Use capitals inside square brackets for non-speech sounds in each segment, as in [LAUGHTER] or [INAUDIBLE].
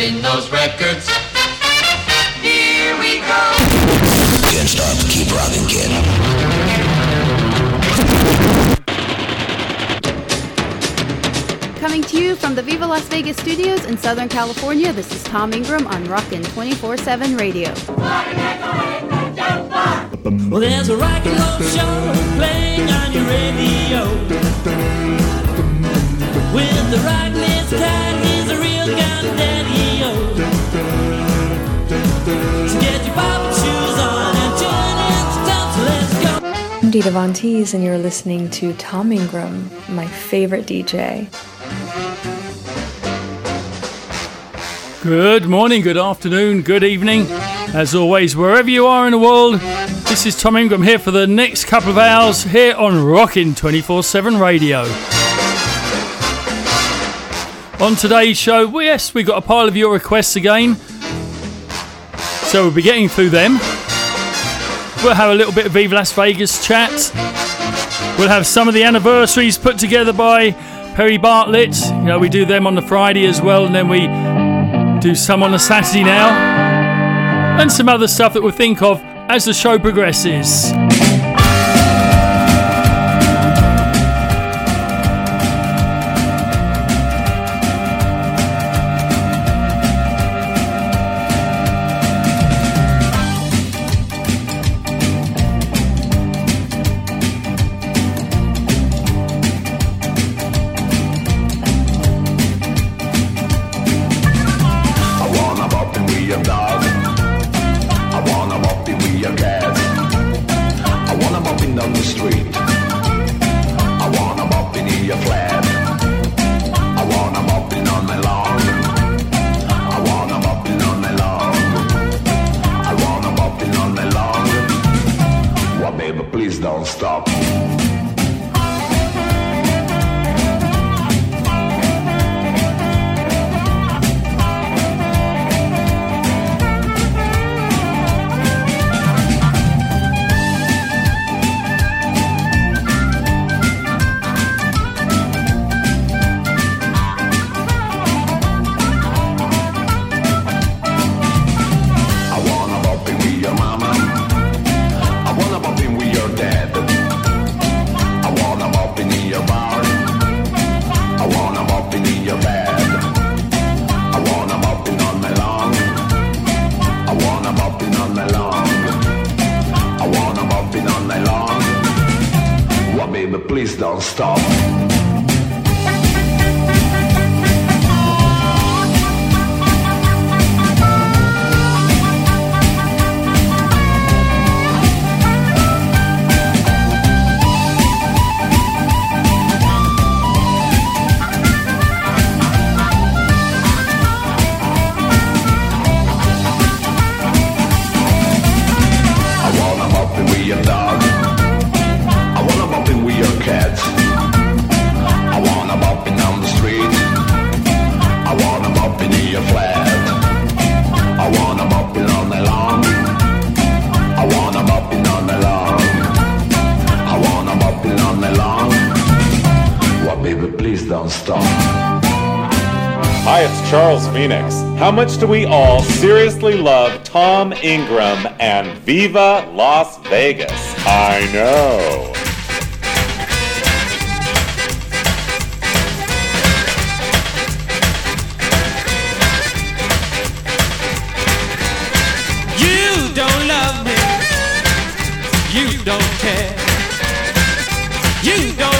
spin those records. Here we go. Can't stop, keep rocking, kid. Coming to you from the Viva Las Vegas studios in Southern California, this is Tom Ingram on Rockin' 24 7 Radio. Well, there's a rock and roll show playing on your radio. With the rockinest cat, he's a real gun I'm Dita Von Teese, and you're listening to Tom Ingram, my favorite DJ. Good morning, good afternoon, good evening. As always, wherever you are in the world, this is Tom Ingram here for the next couple of hours here on Rockin' 24 7 Radio. On today's show, yes, we got a pile of your requests again. So we'll be getting through them. We'll have a little bit of Viva Las Vegas chat. We'll have some of the anniversaries put together by Perry Bartlett. You know, we do them on the Friday as well, and then we do some on the Saturday now, and some other stuff that we'll think of as the show progresses. Phoenix. How much do we all seriously love Tom Ingram and Viva Las Vegas? I know. You don't love me. You don't care. You don't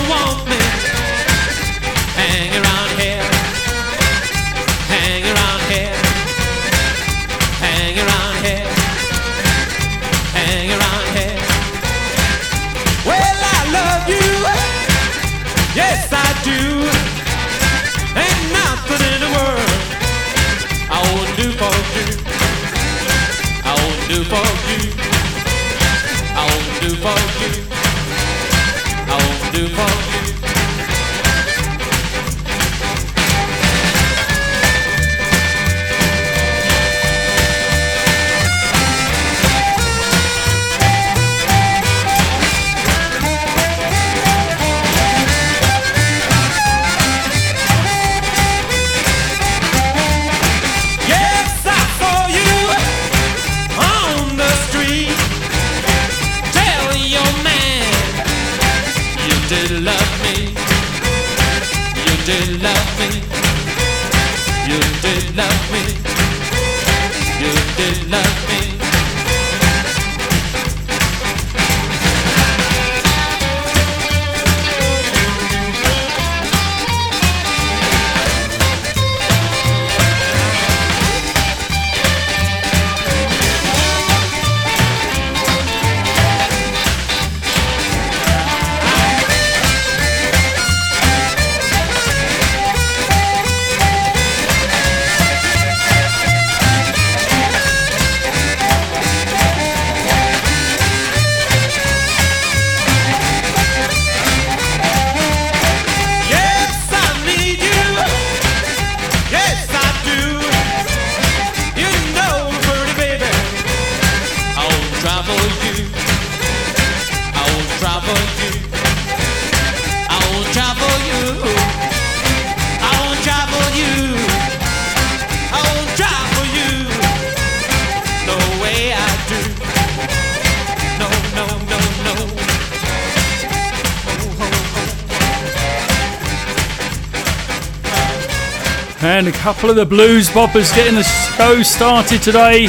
couple of the blues boppers getting the show started today.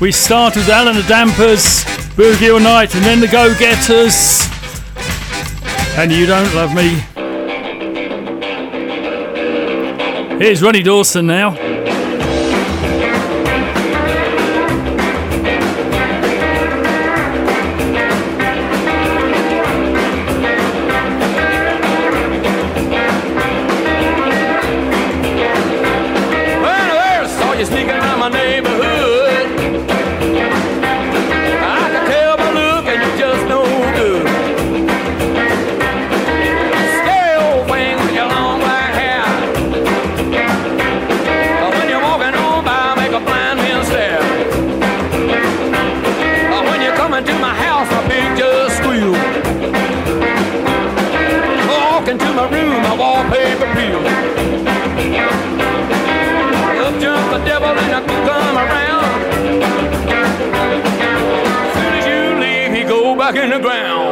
We start with Alan the Dampers, Boogie All Night, and then the Go Getters. And you don't love me. Here's Ronnie Dawson now. back in the ground.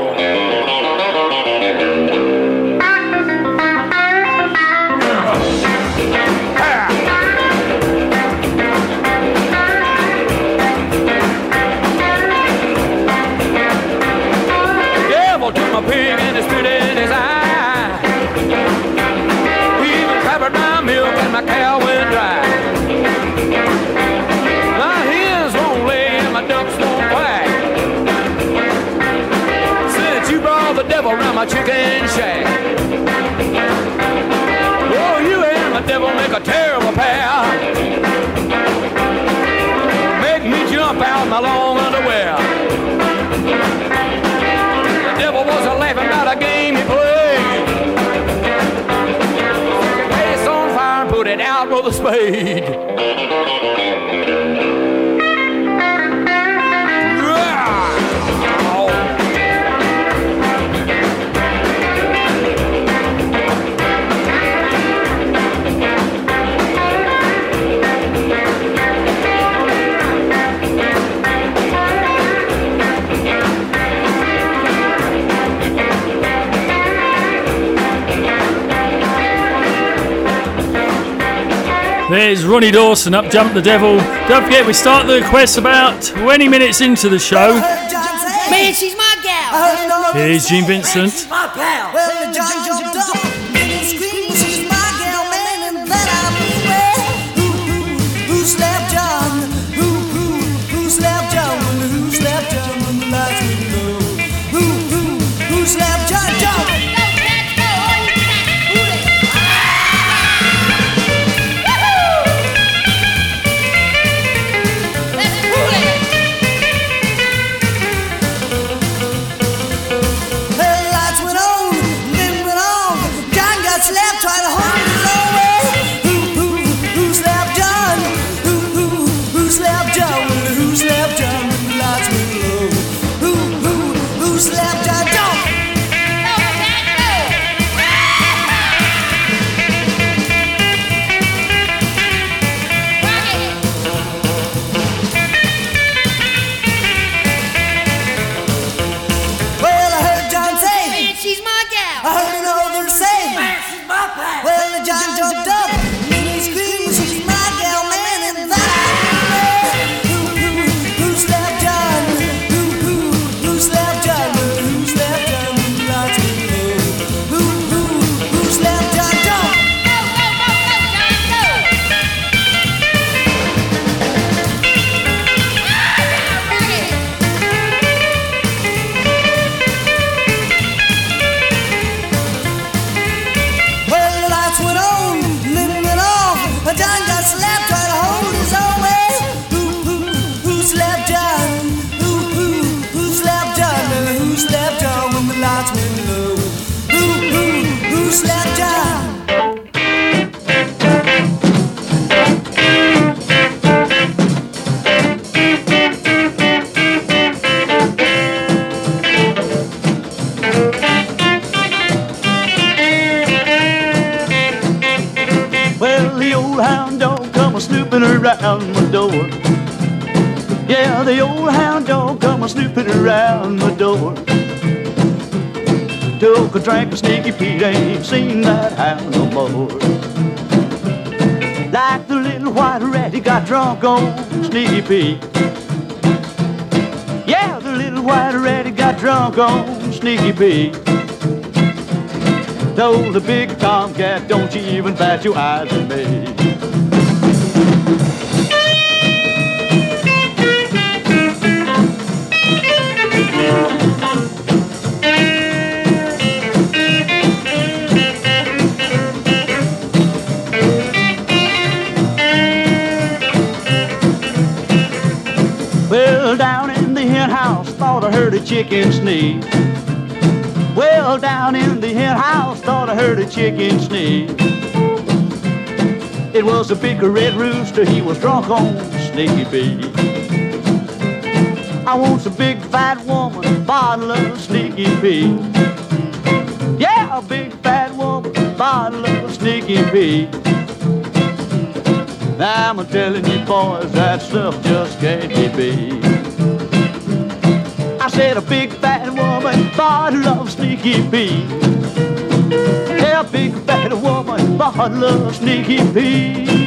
made. is Ronnie Dawson, Up Jump the Devil. Don't forget, we start the quest about 20 minutes into the show. Man, she's my gal. Here's Gene Vincent. Door. Took a drink of Sneaky Pete, ain't seen that hound no more. Like the little white rat, he got drunk on Sneaky Pete. Yeah, the little white rat, he got drunk on Sneaky Pete. Told the big tomcat, don't you even bat your eyes at me. Well, down in the hen house, thought I heard a chicken sneeze. Well, down in the hen house, thought I heard a chicken sneeze. It was a big red rooster, he was drunk on Sneaky Pete. I want a big fat woman, bottle of Sneaky Pete. Yeah, a big fat woman, bottle of Sneaky Pete. I'm telling you boys, that stuff just can't be beat. I said a big fat woman, bottle of Sneaky Pete. Yeah, a big fat woman, bottle of Sneaky Pete.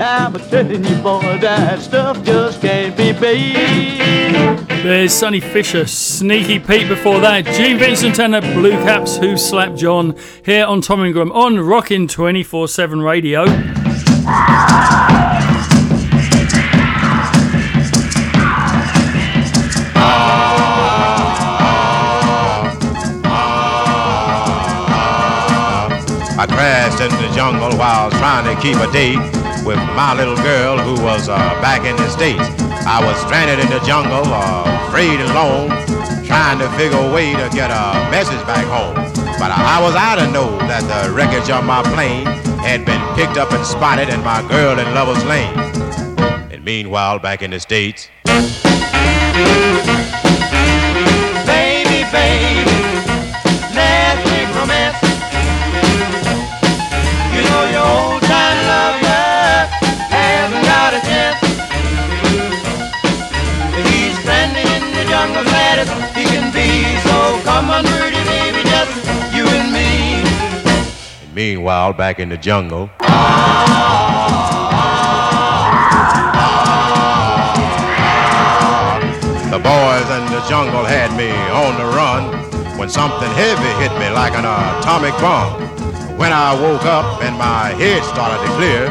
I'm telling you boys, that stuff just can't be beat. There's Sonny Fisher, Sneaky Pete before that, Gene Vincent and the Blue Caps Who Slapped John here on Tom Ingram on Rockin' 24 7 radio. I crashed in the jungle while trying to keep a date with my little girl who was uh, back in the States. I was stranded in the jungle, uh, afraid and alone, trying to figure a way to get a message back home. But I, was out to know that the wreckage of my plane had been picked up and spotted and my girl in Lover's Lane. And meanwhile, back in the States, Baby, baby, meanwhile, back in the jungle. The boys in the jungle had me on the run when something heavy hit me like an atomic bomb. When I woke up and my head started to clear,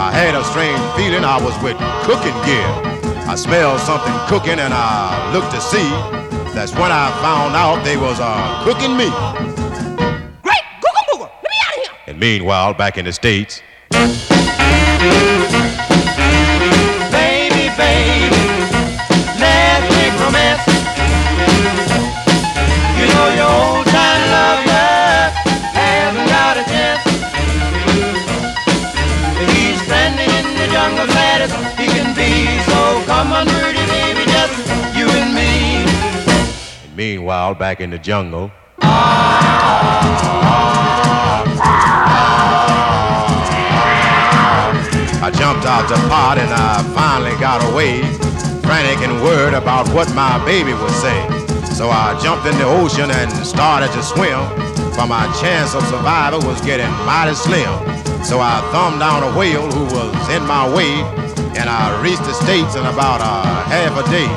I had a strange feeling I was with cooking gear. I smelled something cooking and I looked to see. That's when I found out they was uh, cooking me. Meanwhile, back in the States, Baby, baby, let's make romance. You know your old time lover hasn't got a chance. He's stranded in the jungle, glad he can be. So come on, pretty baby, just you and me. and meanwhile, back in the jungle. Ah, ah. I jumped out the pot and I finally got away, frantic and worried about what my baby would say. So I jumped in the ocean and started to swim, for my chance of survival was getting mighty slim. So I thumbed down a whale who was in my way, and I reached the States in about a half a day.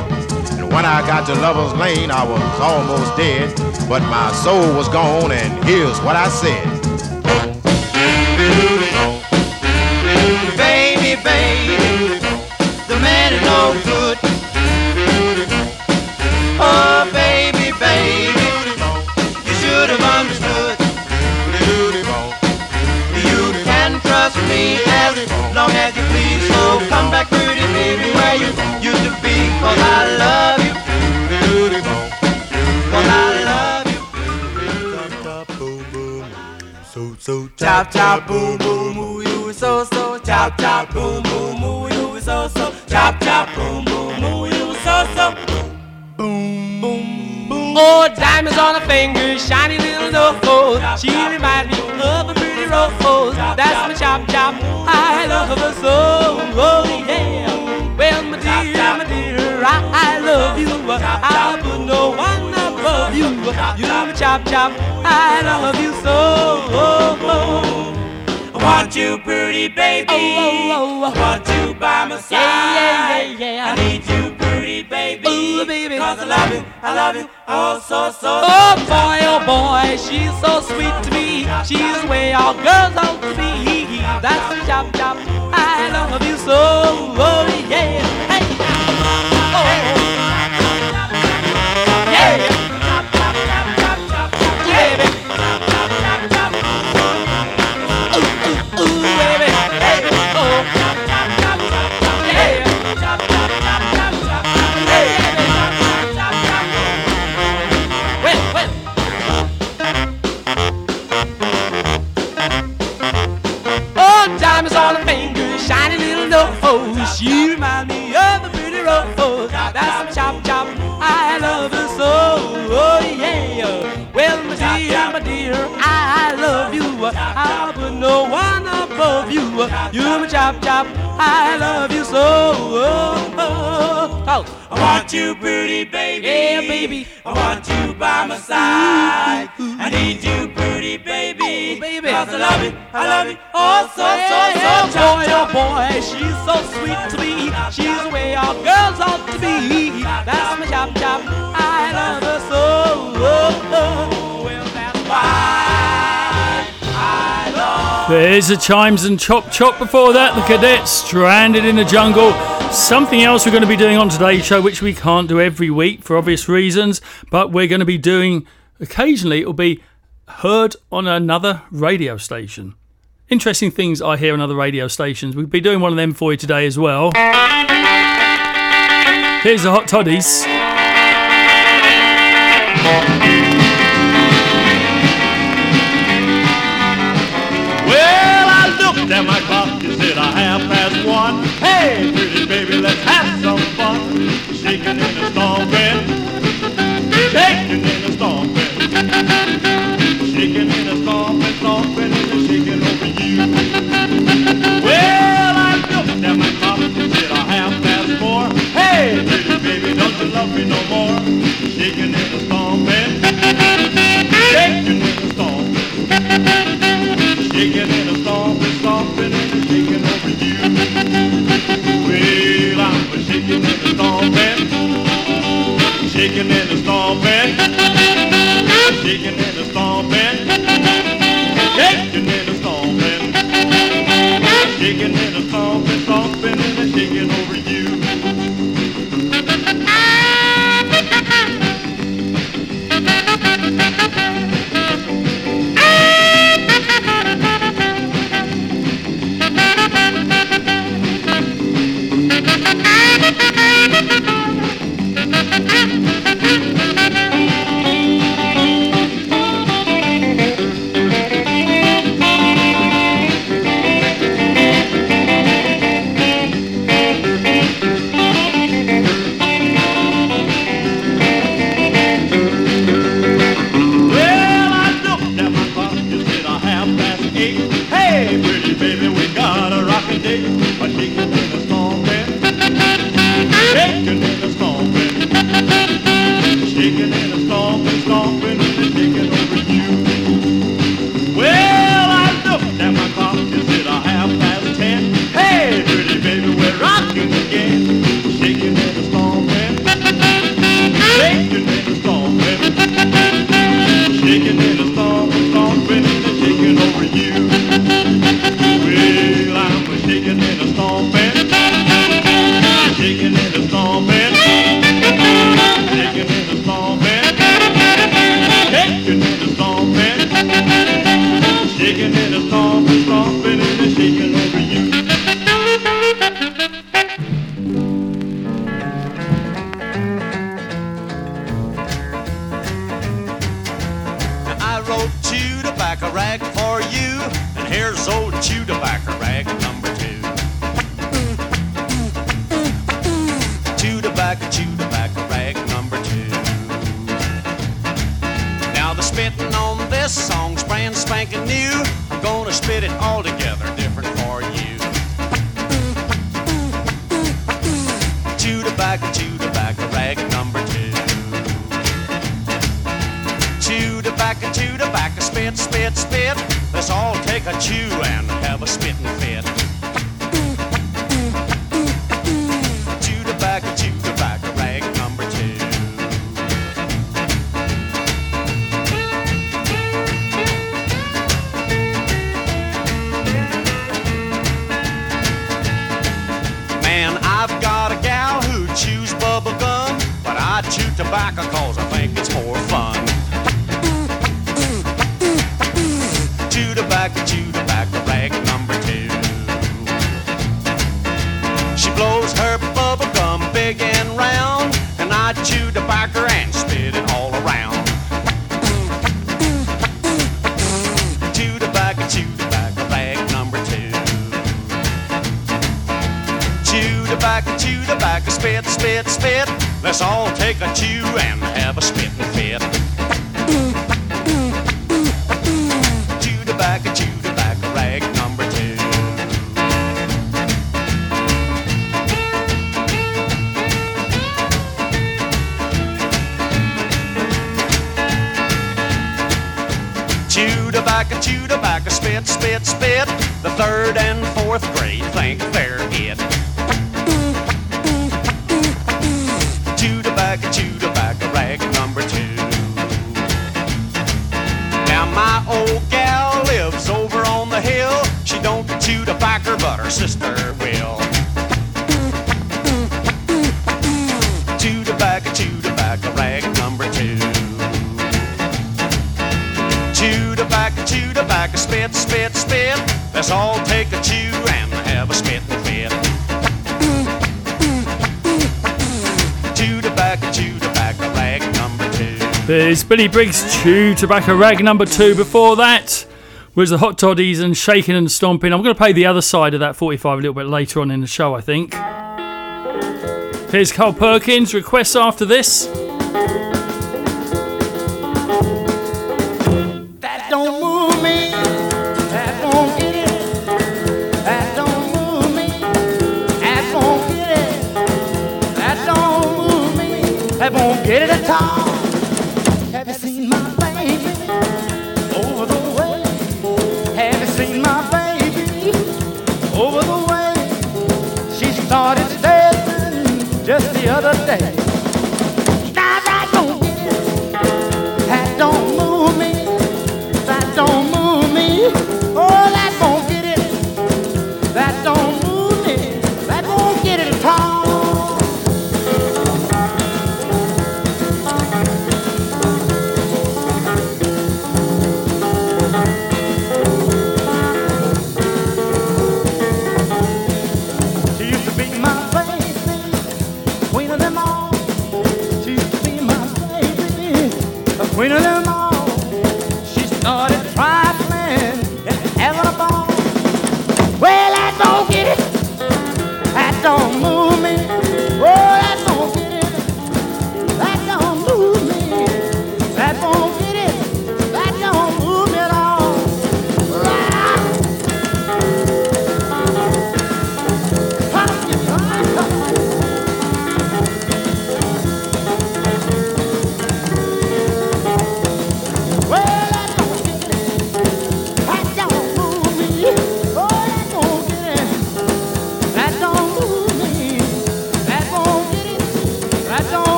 And when I got to Lover's Lane, I was almost dead, but my soul was gone, and here's what I said. Baby, the man is no good. Oh, baby, baby, you should have understood. You can trust me as long as you please. So come back, pretty baby, where you used to be. Cause I love you. Cause I love you. So, so, chop chop boom boom ooh you so so chop chop boom boom ooh you so so chop chop boom boom ooh you so so boom boom boom Oh, diamonds on her fingers, shiny little nose. She reminds me of a pretty rose. That's my chop chop. I love her so. Oh yeah. Well, my dear, my dear, I, I love you. I put no one above you. You my chop chop. I love you so. I want you, pretty baby. Oh, oh, oh. oh. Want you by my side. Yeah, yeah, yeah, yeah. I need you, pretty baby. Ooh, baby. Cause I love you, I love you, oh so, so. Oh boy, oh boy, she's so sweet to me. She's the way all girls ought to be. That's the chop chop. I love you so. Oh yeah. Hey. Little. She reminds me of a pretty rose. That's oh, some chop chop. I love her so. Oh yeah. Well, my dear, my dear, I love you. I'll put no one above you. You my chop chop. I love you so. Oh, oh, oh. I want you, pretty baby. Yeah, baby. I want you by my side. I need you, pretty baby. baby. Cause I love you, I love you, oh so, so, so. boy, oh boy, she's so sweet to me. She's the way all girls ought to be. That's my chop chop. I love her so. There's the chimes and chop chop before that. The cadets stranded in the jungle. Something else we're going to be doing on today's show, which we can't do every week for obvious reasons, but we're going to be doing occasionally. It'll be heard on another radio station. Interesting things I hear on other radio stations. We'll be doing one of them for you today as well. Here's the Hot Toddies. At my clock, it said a half past one. Hey, pretty baby, let's have some fun. Shaking in the stomping, shaking in the stomping, shaking in the stomping, stomping and the shaking over you. Well, I looked at my clock, it said a half past four. Hey, pretty baby, don't you love me no more? Shaking in the stomping, tobacco, spit, spit, spit. The third and fourth grade think they're it. Chew tobacco, chew tobacco, rag number two. Now my old gal lives over on the hill. She don't chew tobacco, but her sister will. Let's all take a chew and have a spitting fit. Chew tobacco, chew tobacco, rag number two. There's Billy Briggs, Chew Tobacco Rag number two. Before that was the Hot Toddies and Shaking and Stomping. I'm going to play the other side of that 45 a little bit later on in the show, I think. Here's Carl Perkins. Requests after this.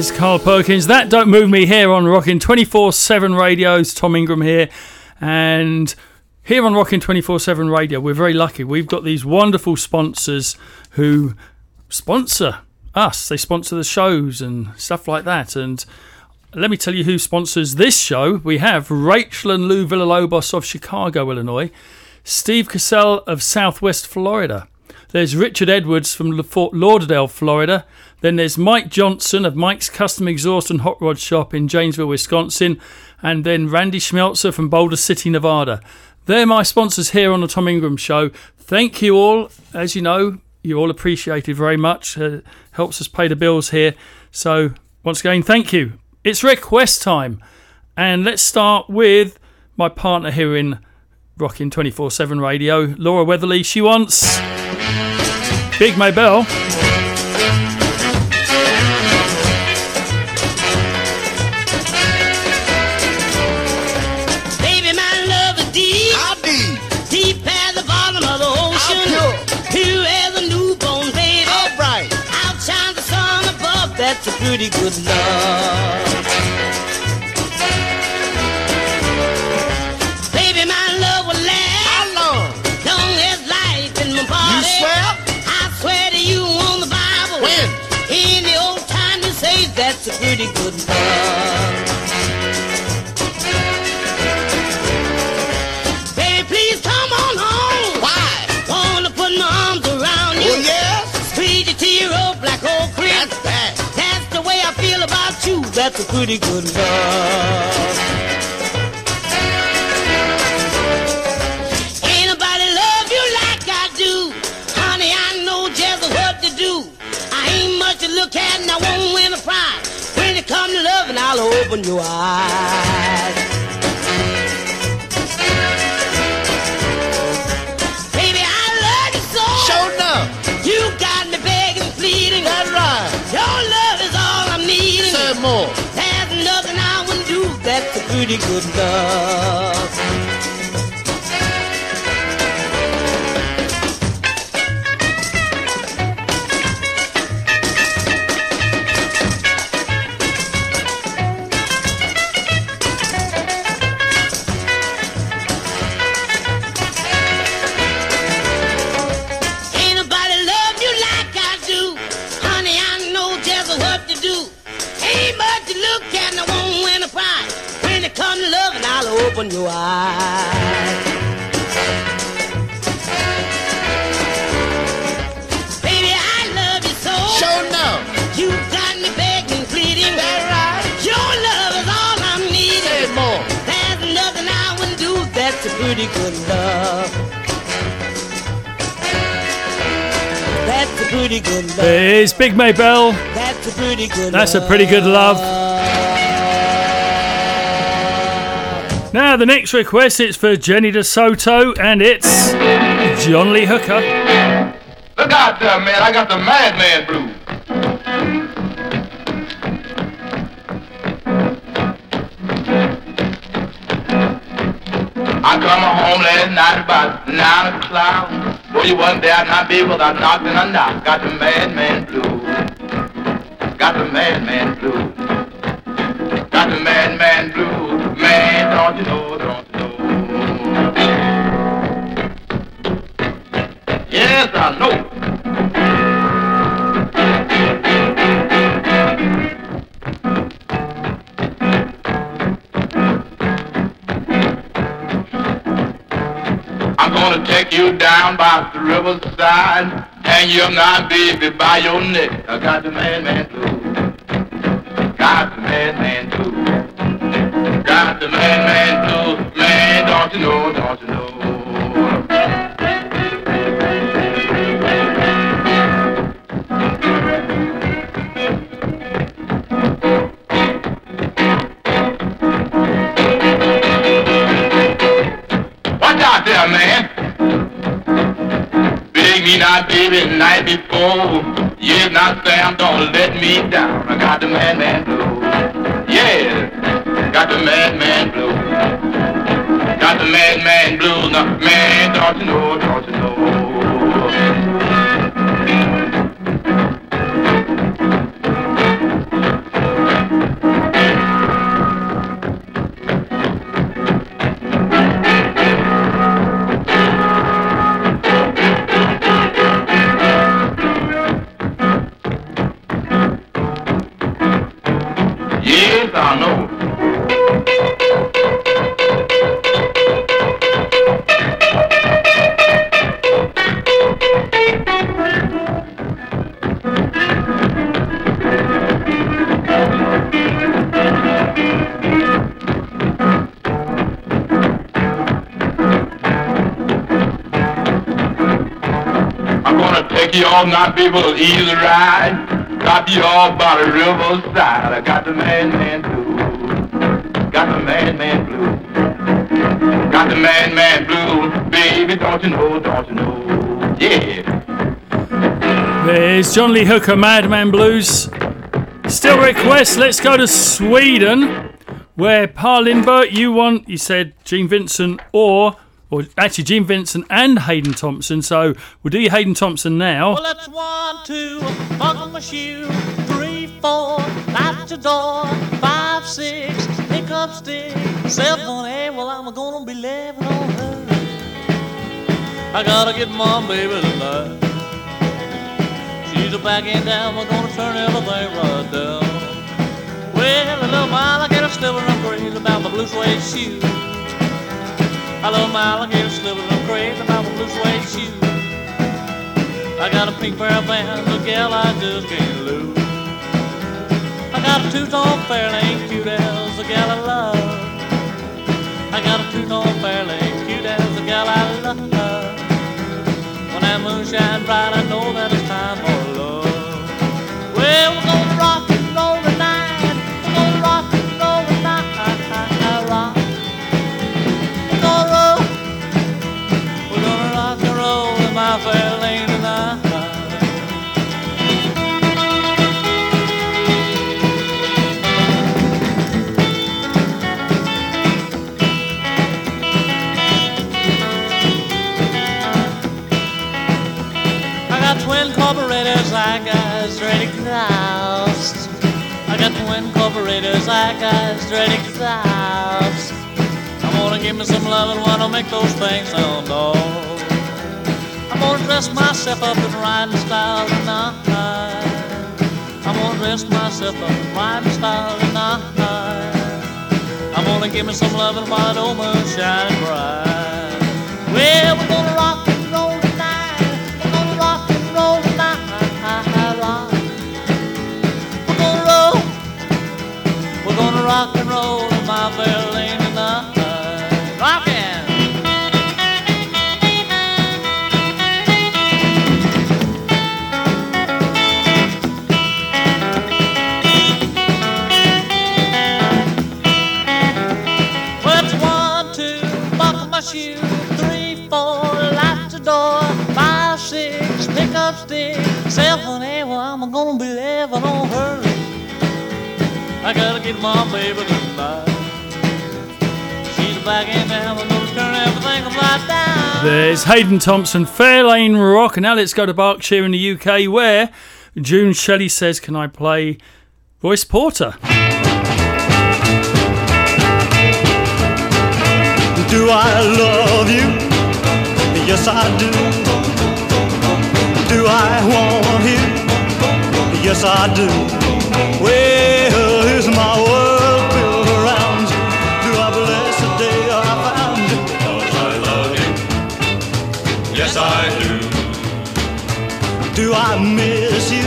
There's Carl Perkins. That don't move me here on Rockin' 24 7 Radio's Tom Ingram here. And here on Rockin' 24 7 Radio, we're very lucky. We've got these wonderful sponsors who sponsor us. They sponsor the shows and stuff like that. And let me tell you who sponsors this show. We have Rachel and Lou Villalobos of Chicago, Illinois, Steve Cassell of Southwest Florida. There's Richard Edwards from Fort Lauderdale, Florida. Then there's Mike Johnson of Mike's Custom Exhaust and Hot Rod Shop in Janesville, Wisconsin. And then Randy Schmelzer from Boulder City, Nevada. They're my sponsors here on the Tom Ingram Show. Thank you all. As you know, you're all appreciated very much. Uh, helps us pay the bills here. So, once again, thank you. It's request time. And let's start with my partner here in Rockin' 24 7 Radio, Laura Weatherly. She wants. Big Maybelle. That's a pretty good love. Baby, my love will last. How long? Long as life in my body. You swear? I swear to you on the Bible. When? In the old time you say that's a pretty good love. That's a pretty good love. Ain't nobody love you like I do. Honey, I know just what to do. I ain't much to look at and I won't win a prize. When it comes to loving, I'll open your eyes. More. There's nothing I wouldn't do. That's a pretty good love. Open. Baby, I love you so. Show enough. You got me begging, pleading. That right. Your love is all I'm needing. Say more. There's nothing I wouldn't do. That's a pretty good love. That's a pretty good love. It's Big Maybelle. That's a pretty good That's a pretty good love. Now, the next request is for Jenny DeSoto, and it's John Lee Hooker. Look out there, man. I got the madman blues. I come home last night about nine o'clock. Boy, you wasn't there, not be without knocking a knock. Got the madman blues. Got the madman blues. Got the madman blues. Man, don't you know, don't you know? Yes, I know. I'm gonna take you down by the riverside, hang you up now, baby, by your neck. I got the madman blues. Got the madman blues. Got the madman blues. Man, don't you know, don't you know? Man. Not, baby, night before. Yes, not Sam, don't let me down. I got the madman blues. Yeah, got the madman blues. Got the madman blues. Now, man, don't you know, don't you know? All night, people, easy ride. Got you all by the riverside. I got the madman blues. Got the madman blues. Got the madman blues. Baby, don't you know, don't you know? Yeah. There's John Lee Hooker, Madman Blues. Still request, let's go to Sweden, where Pa Lindbergh, you want, you said Gene Vincent or, or actually Gene Vincent and Hayden Thompson. So we'll do Hayden Thompson now. Well, that's one, two, my shoe, three, four, your door, five, six, pick up stick, seven, eight. Well, I'm gonna be living on her. I gotta get my baby tonight. She's a down, we're gonna turn everything right down. Well, a little alligator sliver, I'm crazy about the blue suede shoe. I love my alligator sliver, I'm crazy about the blue suede shoe. I got a pink pair of pants, a gal I just can't lose. I got a two-tone fairlane, cute as a gal I love. I got a two-tone fairlane, cute as a gal I love. When that moon shine bright, I know that it's time for love. Well, we're gonna I got straight exhaust. I got twin carburetors, I got straight exhaust. I'm gonna give me some loving while I make those things sound off. I'm gonna dress myself up in riding style tonight. I'm gonna dress myself up in riding style tonight. I'm gonna give me some while the old moon shining bright. Well, we're gonna rock roll in my fair lane tonight. Rockin'. I gotta get my baby tonight. She's back in town, I'm gonna turn everything upside down. There's Hayden Thompson, Fairlane Rock. And now let's go to Berkshire in the UK, where June Shelley says, Can I play Royce Porter? Do I love you? Yes, I do. Do I want you? Yes, I do. Well, Do I miss you?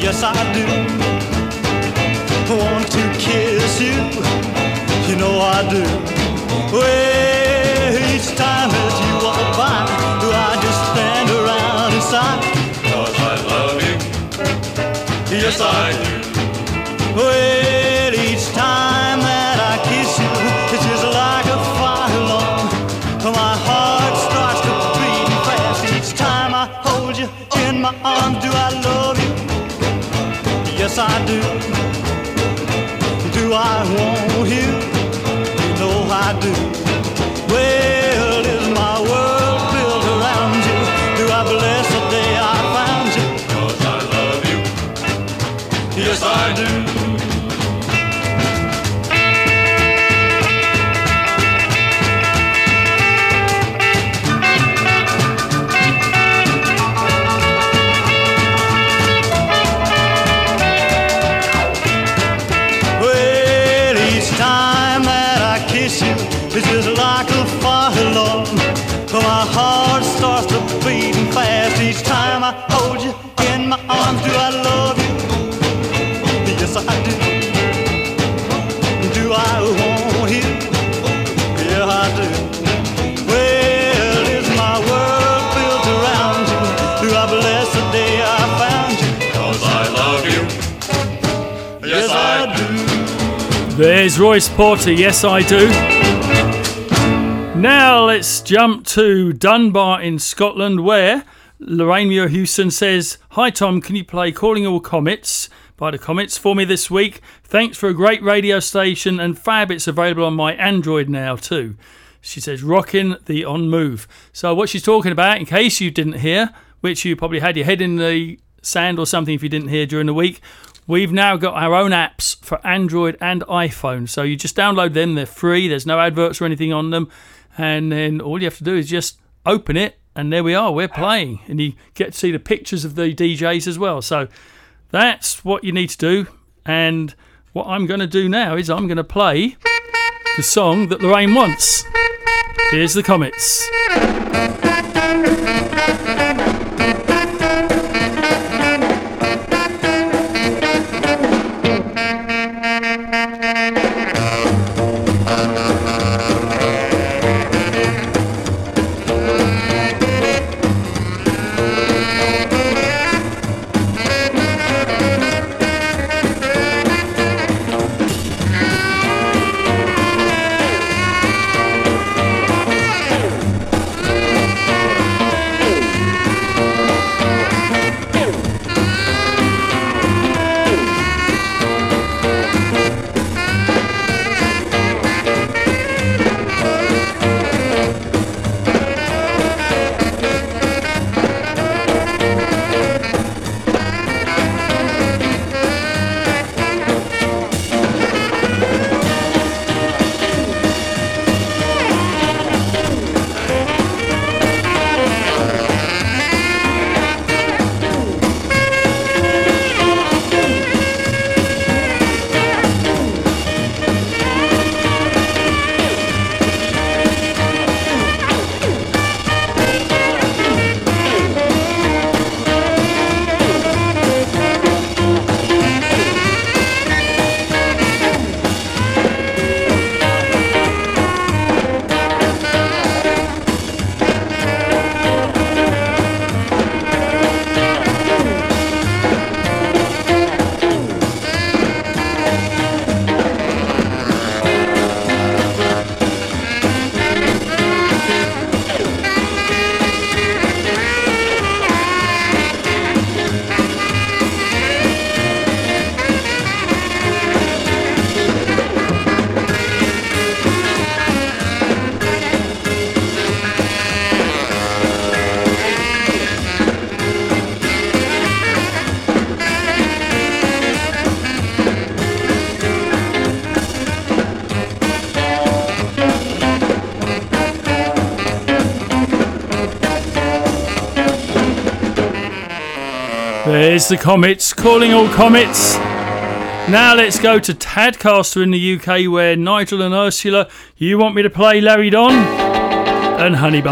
Yes, I do. Want to kiss you? You know I do. Well, each time that you walk by, do I just stand around and sigh? Cause I love you. Yes, I do. Well, I want you? You know I do. There's Royce Porter, yes I do. Now let's jump to Dunbar in Scotland, where Lorraine Muir Houston says, Hi Tom, can you play Calling All Comets by the Comets for me this week? Thanks for a great radio station and fab. It's available on my Android now too. She says, rocking the on move. So, what she's talking about, in case you didn't hear, which you probably had your head in the sand or something if you didn't hear during the week, we've now got our own apps for Android and iPhone. So, you just download them, they're free, there's no adverts or anything on them. And then all you have to do is just open it, and there we are, we're playing. And you get to see the pictures of the DJs as well. So, that's what you need to do. And what I'm going to do now is I'm going to play the song that Lorraine wants. Here's the Comets. There's the Comets, calling all Comets. Now let's go to Tadcaster in the UK where Nigel and Ursula, you want me to play Larry Donn and Honey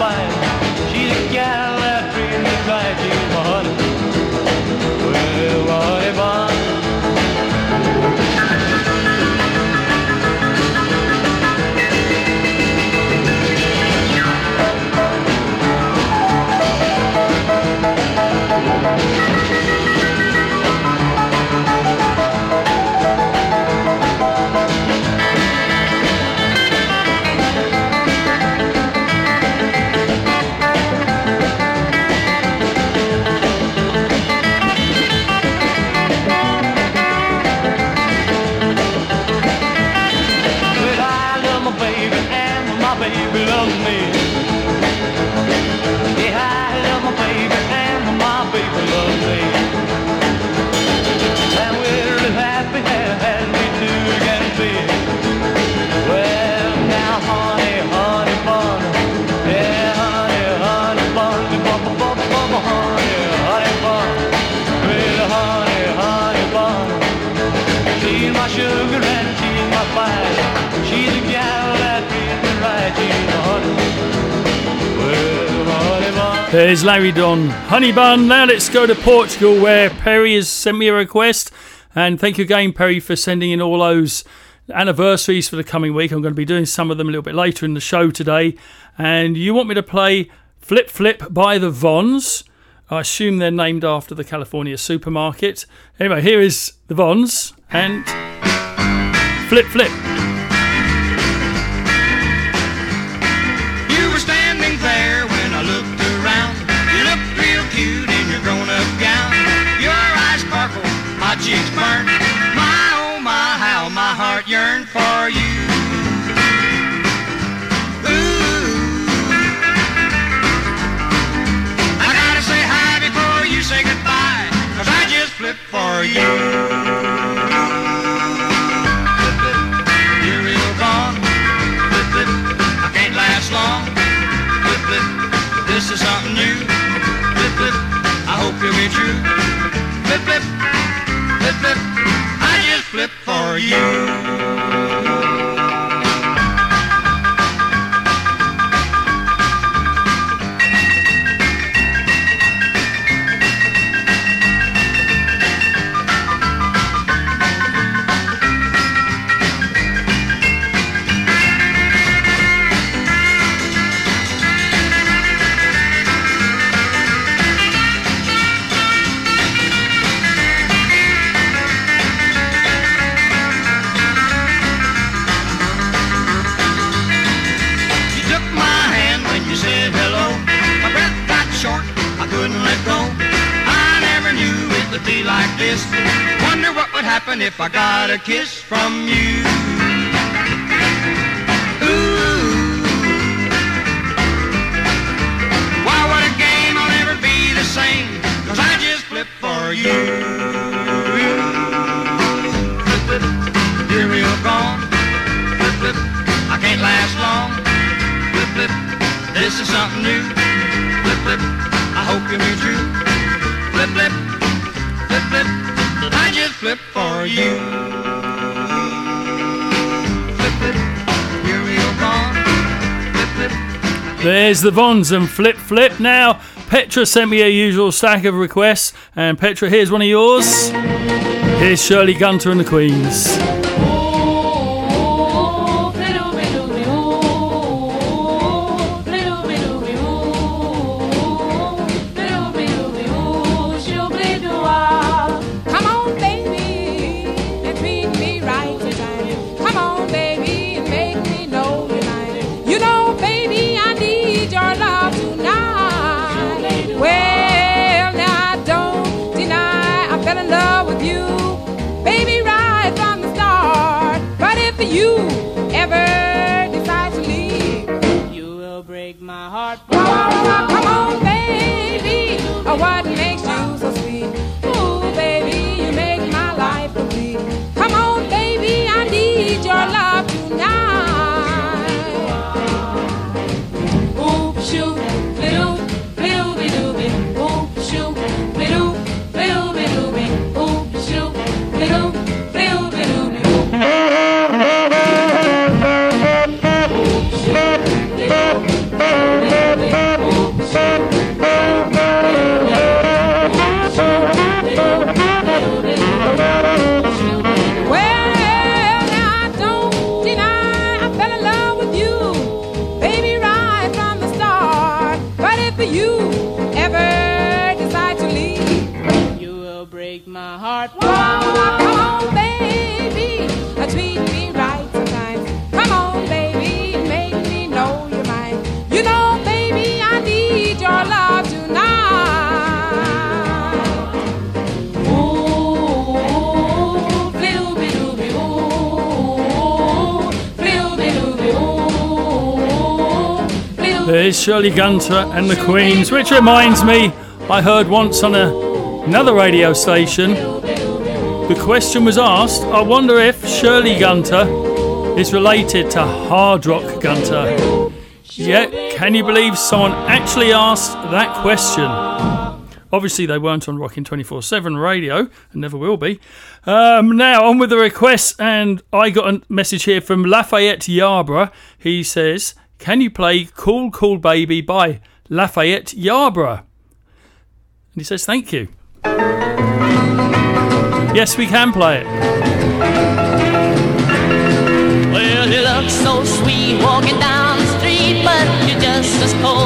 she's There's Larry Donn Honey Bun. Now let's go to Portugal where Perry has sent me a request. And thank you again, Perry, for sending in all those anniversaries for the coming week. I'm going to be doing some of them a little bit later in the show today. And you want me to play Flip Flip by the Vons. I assume they're named after the California supermarket. Anyway, here is the Vons and Flip Flip. For you. Ooh. I gotta say hi before you say goodbye, 'cause I just flipped for you. Flip, flip. Flip, flip, long. Flip, flip, this is something new. Flip, flip, I hope you'll be true. Flip, flip, flip, flip, I just flip for. You happen if I got a kiss from you. Ooh. Why would a game I'll never be the same? Cause I just flipped for you. Flip, flip, you're gone. Flip, flip, I can't last long. Flip, flip, this is something new. Flip, flip, I hope you'll be true. Flip, flip, flip, flip, I just flip you. There's the Vons and Flip Flip. Now, Petra sent me a usual stack of requests, and Petra, here's one of yours. Here's Shirley Gunter and the Queens. Will break my heart. come on, baby, treat me right sometimes. Come on, baby, make me know you're mine. You know, baby, I need your love tonight. Ooh, flooby-dooby, ooh, flooby-dooby, ooh, There's Shirley Gunter and the Queens, which reminds me, I heard once on a, another radio station, the question was asked, I wonder if Shirley Gunter is related to Hard Rock Gunter. Yeah, can you believe someone actually asked that question? Obviously, they weren't on Rockin' 24 7 radio and never will be. Um, now, on with the requests, and I got a message here from Lafayette Yarborough. He says, Can you play Cool Cool Baby by Lafayette Yarborough. And he says, Thank you. Yes, we can play it. Well, you look so sweet walking down the street, but you're just as cold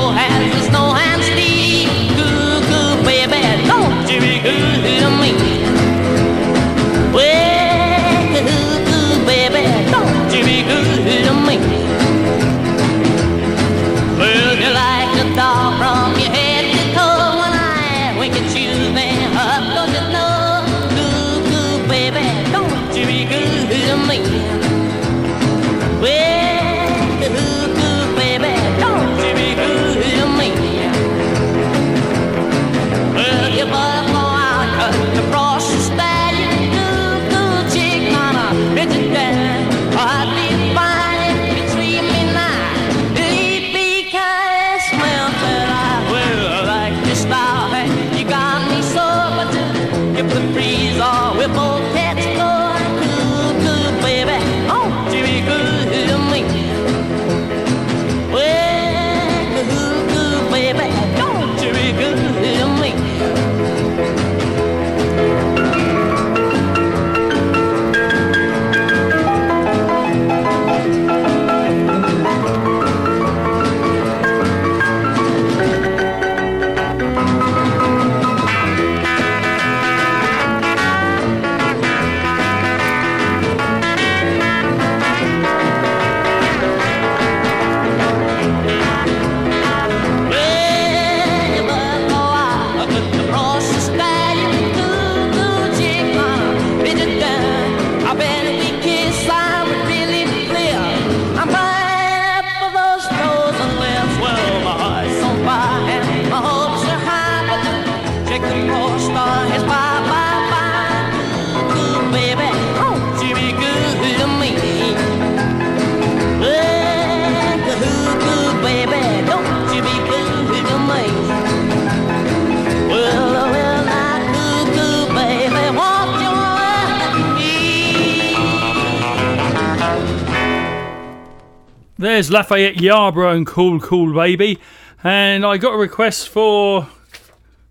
There's Lafayette Yarborough and Cool Cool Baby. And I got a request for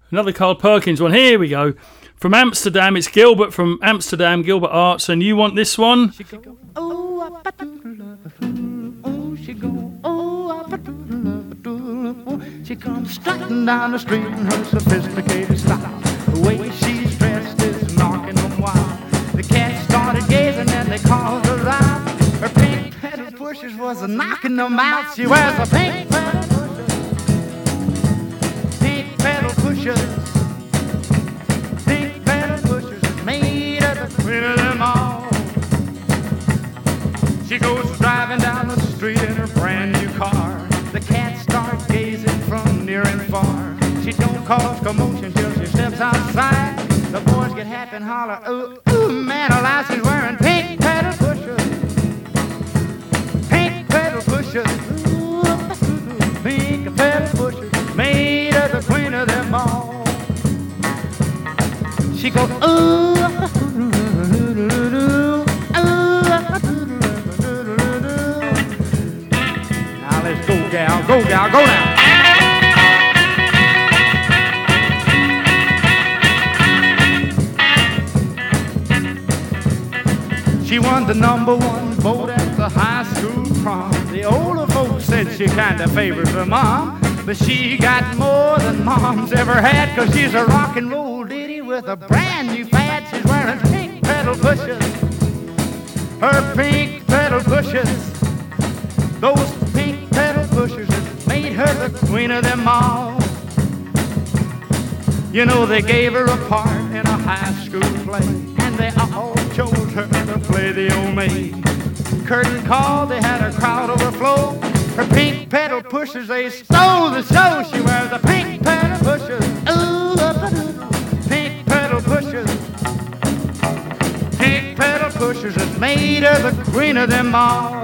another Carl Perkins one. Here we go. From Amsterdam, it's Gilbert from Amsterdam, Gilbert Arts, and you want this one? She comes strutting down the street in her sophisticated style. The way she's was knocking them out. She wears a pink pedal pushers. Pink pedal pushers. Pink pedal pushers made of the queen of them all. She goes driving down the street in her brand new car. The cats start gazing from near and far. She don't cause commotion till she steps outside. The boys get happy and holler, ooh, ooh, man she's wearing pink pedal Ooh, pink pedal pushers. Made of the queen of them all. She goes, ooh, go, gal, go now. She won the number one vote at the high school prom. The older folks said she kinda favors her mom, but she got more than mom's ever had, cause she's a rock and roll ditty with a brand new fad. She's wearing pink pedal pushes, her pink pedal pushes. Those pink pedal pushers that made her the queen of them all. You know, they gave her a part in a high school play, and they all chose her to play the old maid. Curtain call, they had a crowd overflow. Her pink pedal pushers, they stole the show. She wears a pink pedal pushers. Ooh, pink pedal pushers. Pink pedal pushers that made her the queen of them all.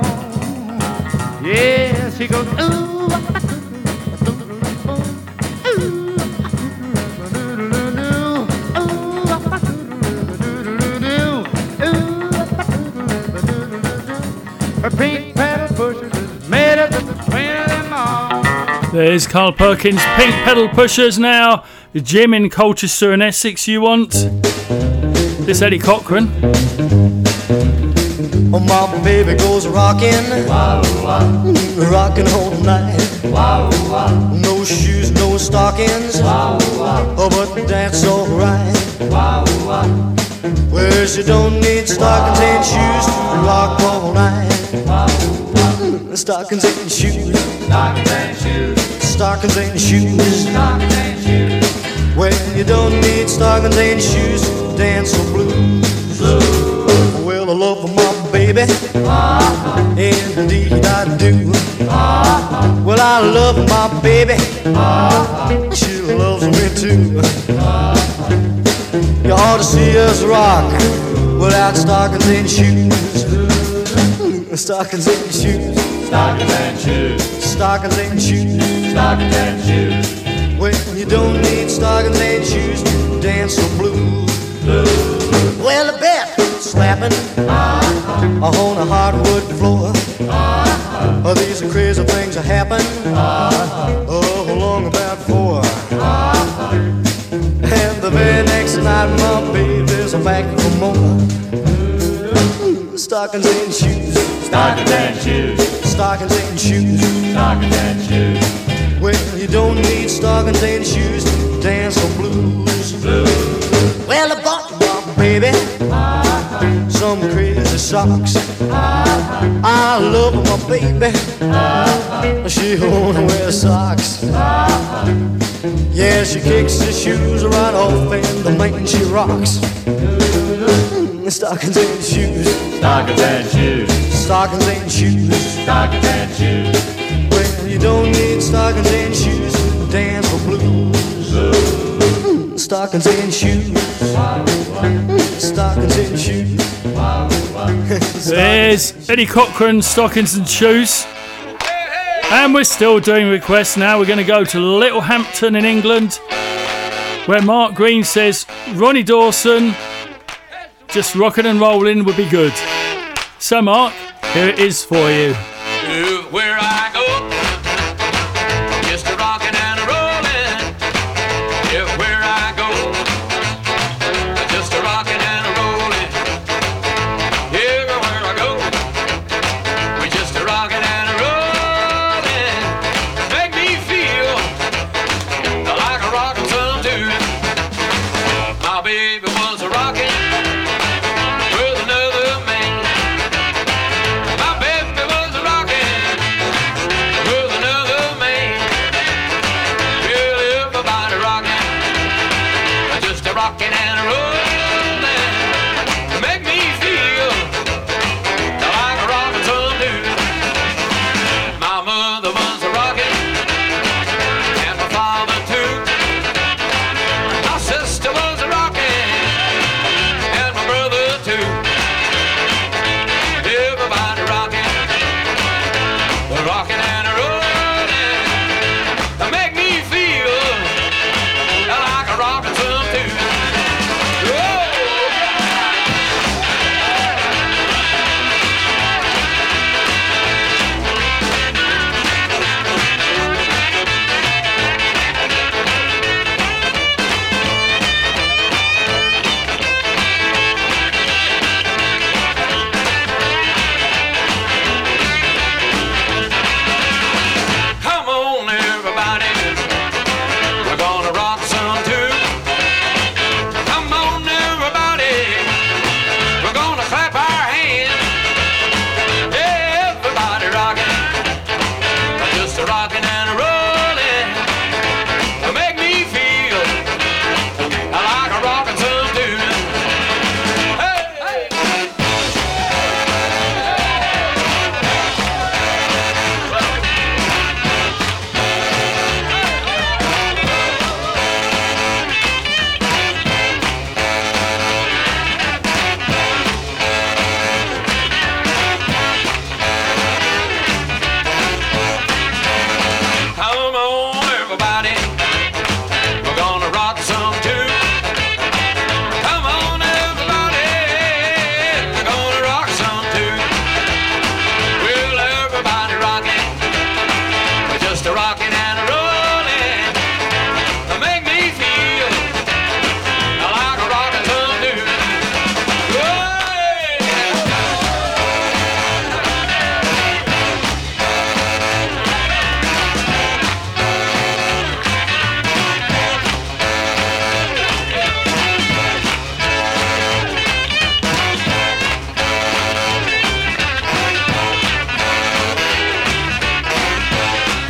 Yes, he goes, ooh, There's Carl Perkins, Pink Pedal Pushers now. Jim in Colchester and Essex, you want? This Eddie Cochran. Oh, my baby goes rocking, rocking all night. No shoes, no stockings, oh, but that's alright. Well, she don't need stockings and shoes to rock all night. Stockings and shoes, stockings and shoes, stockings and shoes, stockings and shoes. Well, you don't need stockings and shoes to dance the blues. Well, I love my baby, uh-huh. indeed I do. Uh-huh. Well, I love my baby, uh-huh. she loves me too. You ought to see us rock without stockings and shoes. Stockings and shoes. Stockings and shoes. Stockings and shoes. Stockings and shoes. Well, you don't need stockings and shoes to dance the blues. Well, the bet slapping on a hardwood floor. Oh, these are crazy things that happen. Uh-huh. Oh, along about four. And the very next night, my baby's back for more. Stockings and shoes. Stockings and shoes. Stockings and shoes. Stockings and shoes. Well, you don't need stockings and shoes to dance the blues. Blues. Well, I bought my baby some crazy socks. Uh-huh. I love my baby. Uh-huh. She wanna wear socks. Uh-huh. Yeah, she kicks her shoes right off and the man she rocks. Stockings and shoes. Stockings and shoes. Stockings and shoes. Stockings and shoes. Well, you don't need stockings and shoes to dance the blues. Stockings and shoes. Stockings and shoes. There's Eddie Cochran, Stockings and Shoes. And we're still doing requests now. We're going to go to Littlehampton in England, where Mark Green says Ronnie Dawson, just rocking and rolling would be good. So, Mark, here it is for you. Where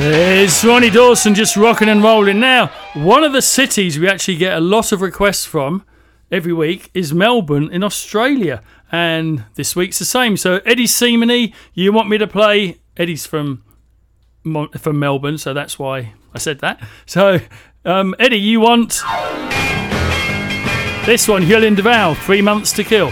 It's Ronnie Dawson just rocking and rolling. Now, one of the cities we actually get a lot of requests from every week is Melbourne in Australia. And this week's the same. So, Eddie Seamany, you want me to play? Eddie's from, from Melbourne, so that's why I said that. So, um, Eddie, you want this one, Yolande Deval, Three Months to Kill.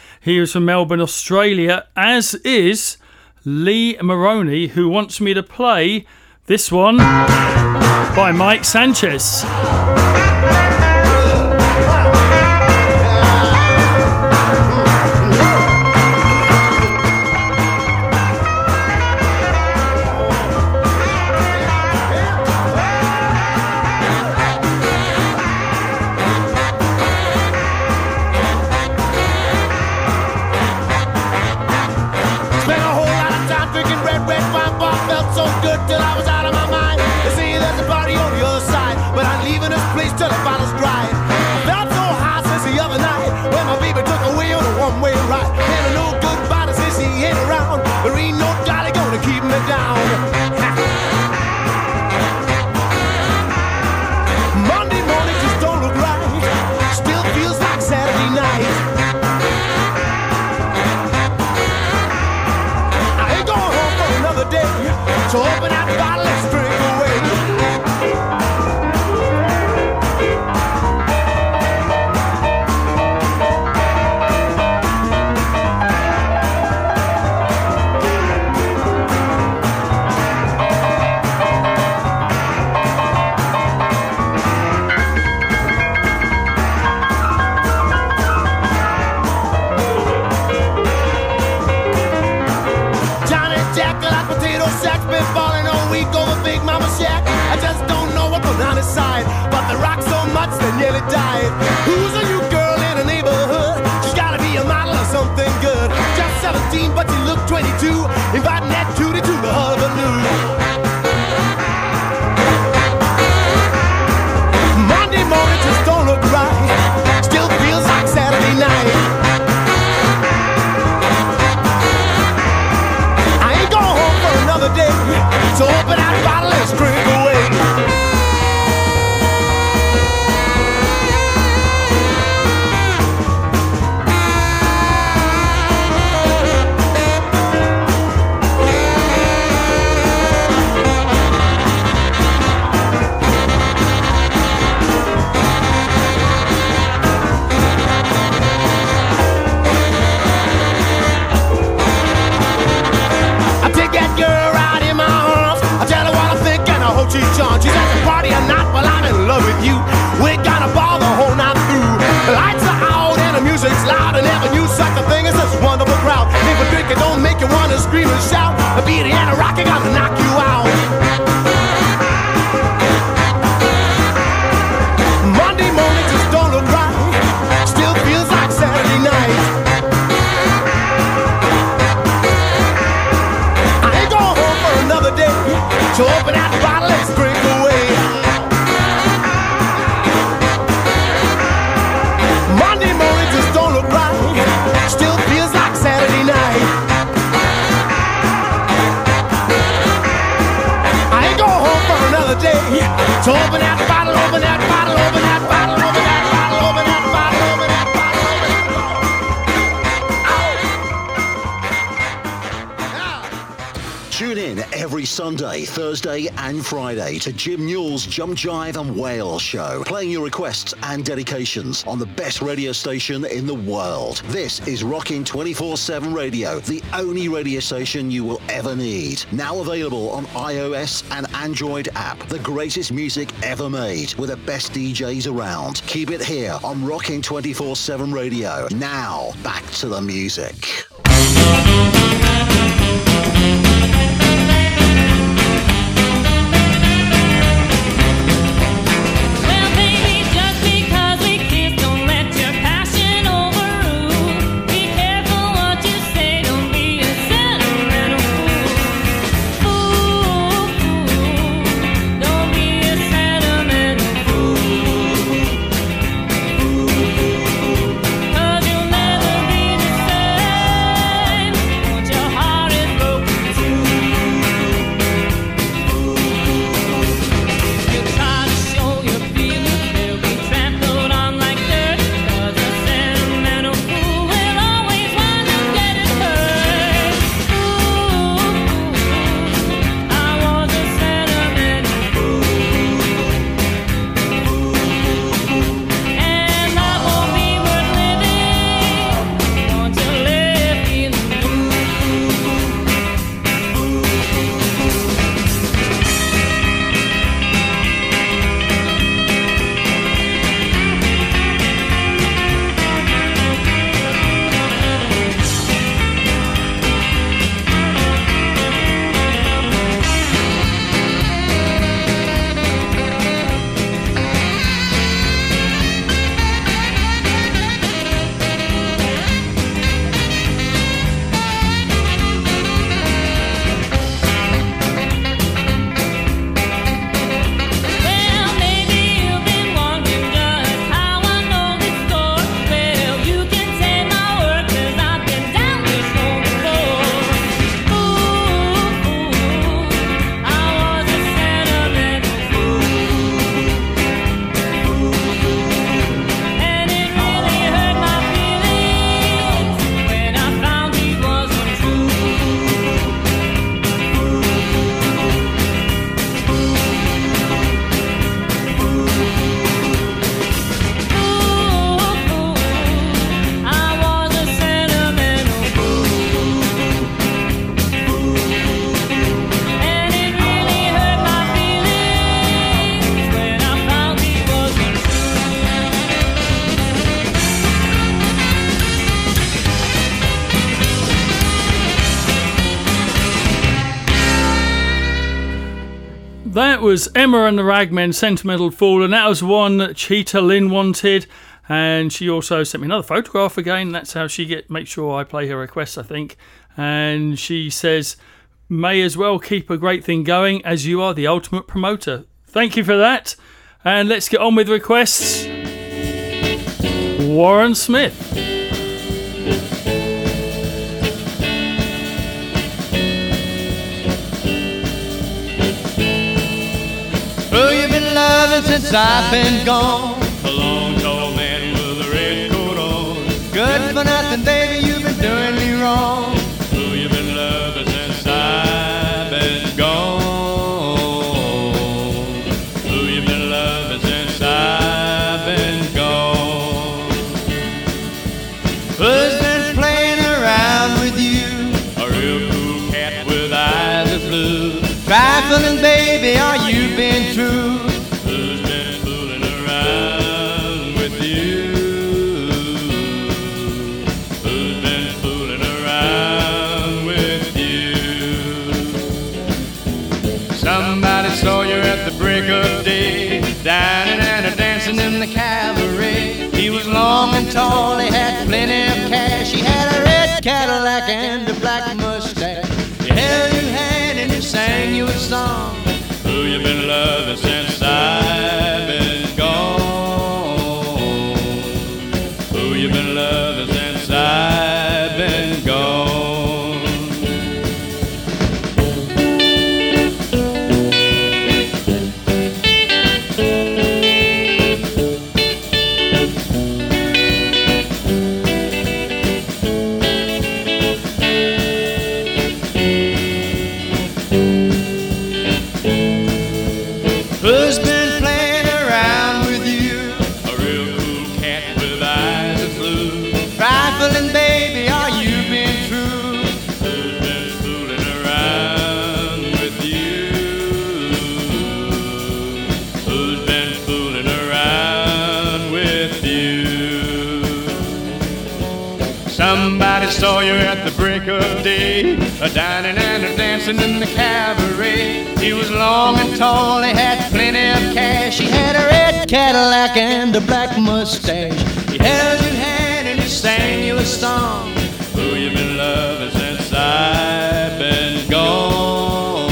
He is from Melbourne, Australia, as is Lee Maroney, who wants me to play this one by Mike Sanchez. To Jim Newell's Jump Jive and Wail Show, playing your requests and dedications on the best radio station in the world. This is Rockin' 24 7 Radio, the only radio station you will ever need. Now available on iOS and Android app. The greatest music ever made with the best DJs around. Keep it here on Rockin' 24 7 Radio. Now, back to the music. Was Emma and the Ragmen, Sentimental Fool, and that was one that Cheetah Lynn wanted. And she also sent me another photograph again. That's how she get make sure I play her requests, I think. And she says, "May as well keep a great thing going as you are the ultimate promoter." Thank you for that. And let's get on with requests. Warren Smith. Loving since I've been gone? A long, tall man with a red coat on. Good for nothing, baby, you've been doing me wrong. Who you been loving since I've been gone? Who you been loving since I've been gone? Who's been playing around with you? A real cool cat with eyes of blue. Trifling, baby, long and tall, he had plenty of cash. He had a red Cadillac and a black mustache. He held your hand and he sang you a song. Who you been loving since I've saw you at the break of day, a dining and a dancing in the cabaret. He was long and tall, he had plenty of cash. He had a red Cadillac and a black mustache. He held your hand and he sang you a song. Who you been loving since I've been gone?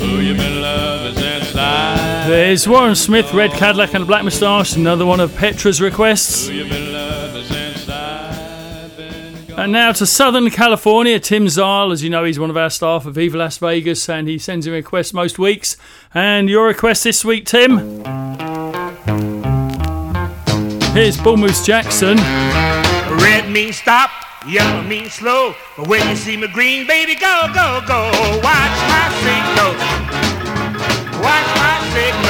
Who you been loving since I've There's Warren Smith, Red Cadillac and a Black Moustache, another one of Petra's requests. And now to Southern California, Tim Zile, as you know, he's one of our staff at Viva Las Vegas and he sends in requests most weeks. And your request this week, Tim? Here's Bull Moose Jackson. Red means stop, yellow means slow. But when you see me green, baby, go, go, go. Watch my signal. Watch my signals.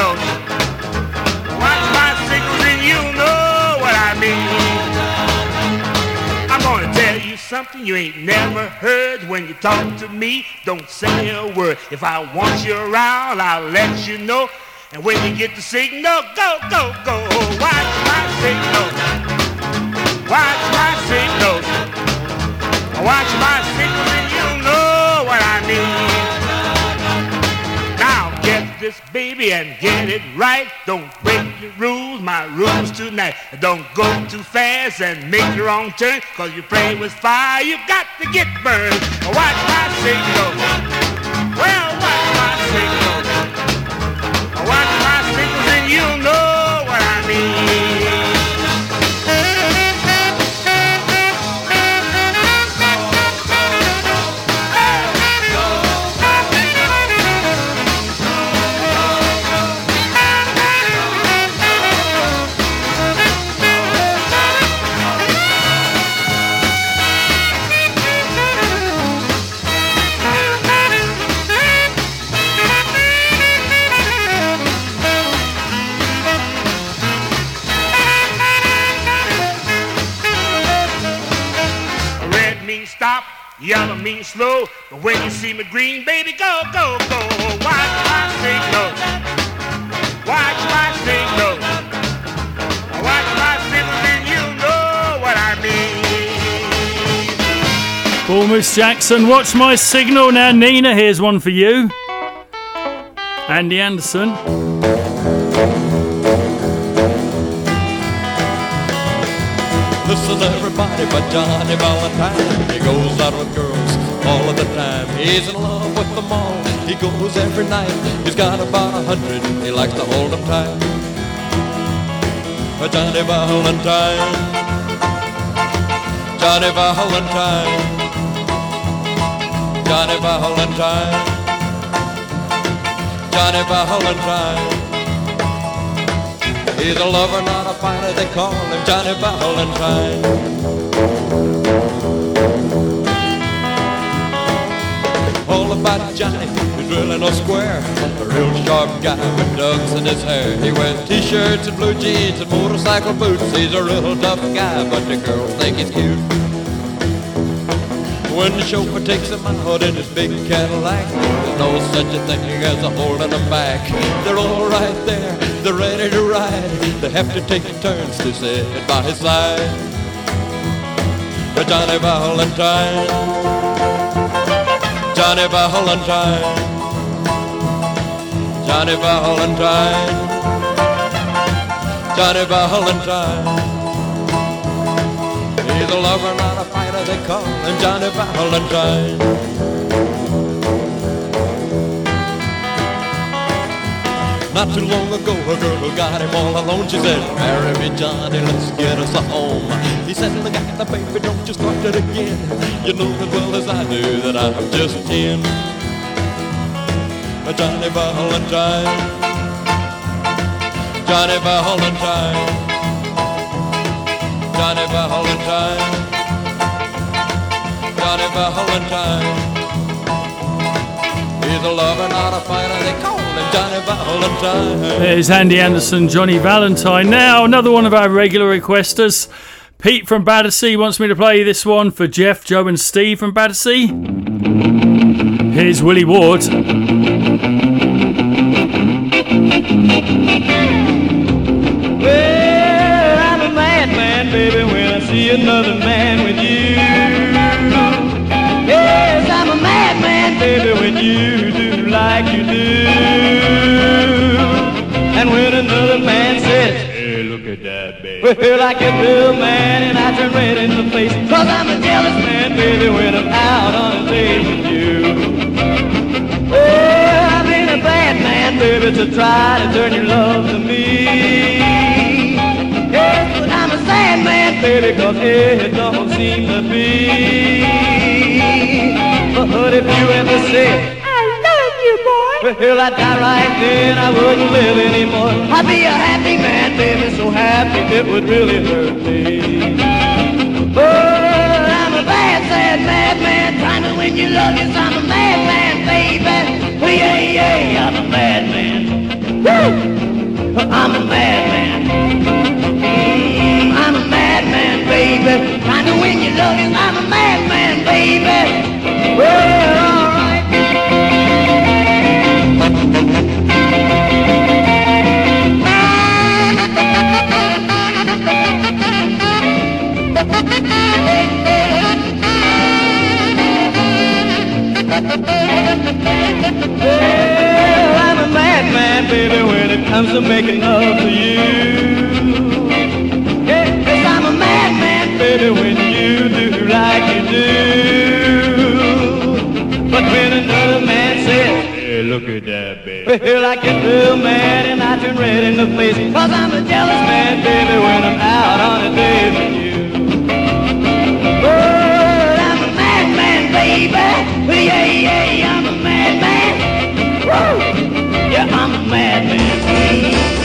Something you ain't never heard. When you talk to me, don't say a word. If I want you around, I'll let you know. And when you get the signal, go, go, go. Watch my signals. Watch my signals. Watch my signals and you know what I mean. This baby and get it right. Don't break the rules, my rules tonight. Don't go too fast and make your wrong turn. Cause you play with fire, you got to get burned. Watch my signals. Well, watch my signals. Watch my signals and you'll know yellow means slow. But when you see me green, baby, go, go, go. Watch my signals. Watch my signals. Watch my signals, and you know what I mean. Moose Jackson, watch my signal. Now, Nina, here's one for you. Andy Anderson. Everybody but Johnny Valentine. He goes out with girls all of the time. He's in love with them all. He goes every night. He's got about a hundred. He likes to hold them tight. Johnny Valentine. Johnny Valentine. Johnny Valentine. Johnny Valentine. He's a lover, not a fighter. They call him Johnny Valentine. All about Johnny, he's really no square. A real sharp guy with ducks in his hair. He wears t-shirts and blue jeans and motorcycle boots. He's a real tough guy, but the girls think he's cute. When the chauffeur takes him out in his big Cadillac, there's no such a thing as a hole in them back. They're all right there, they're ready to ride. They have to take turns to sit by his side. But Johnny Valentine, Johnny Valentine, Johnny Valentine, Johnny Valentine. He's a lover, not a fighter. They call him Johnny Valentine. Not too long ago, a girl who got him all alone. She said, "Marry me, Johnny, let's get us a home." He said, "Look at the baby, don't you start it again. You know as well as I do that I'm just ten." Johnny Valentine, Johnny Valentine. Johnny Valentine, Johnny Valentine. He's a lover, not a fighter. They call. There's Andy Anderson, Johnny Valentine. Now, another one of our regular requesters. Pete from Battersea wants me to play this one for Jeff, Joe, and Steve from Battersea. Here's Willie Ward. Well, I get real man and I turn red in the face. Cause I'm a jealous man, baby, when I'm out on a date with you. Well, I've been a bad man, baby, to try to turn your love to me. Yes, but I'm a sad man, baby, cause it don't seem to be. But if you ever say, Well, I'd die right then, I wouldn't live anymore. I'd be a happy man, baby, so happy it would really hurt me. But I'm a bad, sad madman, trying to win your love, yes, I'm a madman, baby. Oh, yeah, yeah, I'm a madman. Woo! I'm a madman. I'm a madman, baby. Trying to win your love, yes, I'm a madman, baby. Well, Well, I'm a madman, baby, when it comes to making love to you. Yes, I'm a madman, baby, when you do like you do. But when another man says, Hey, look at that, baby. Well, I get real mad and I turn red in the face. Cause I'm a jealous man, baby, when I'm out on a date with you. Well, I'm a madman, baby. Yeah, yeah, I'm a madman. Woo! Yeah, I'm a madman.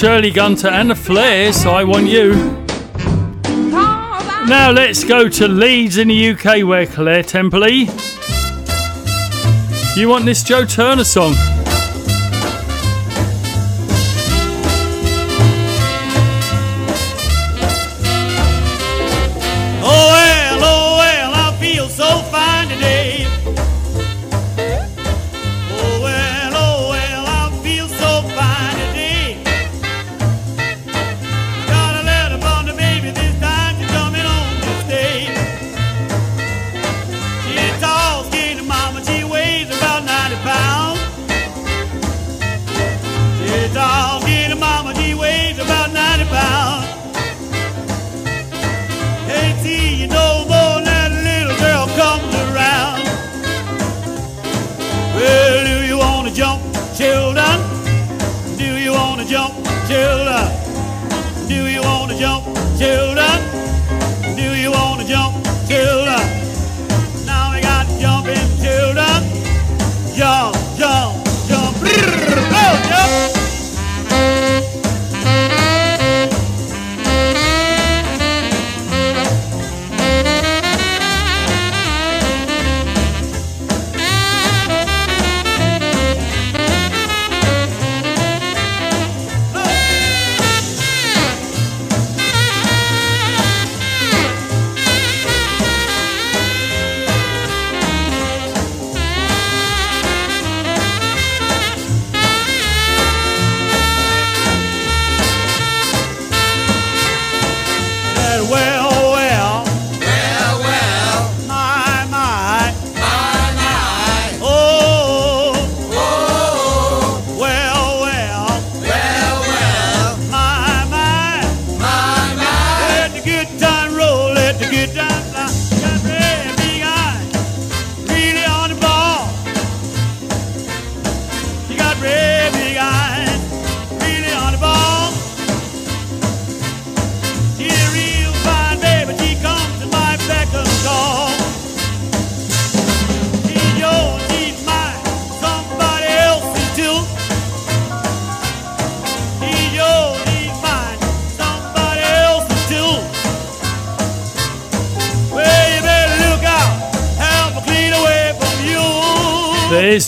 Shirley Gunter and the Flairs. I want you. Now let's go to Leeds in the UK, where Claire Templey. You want this Joe Turner song?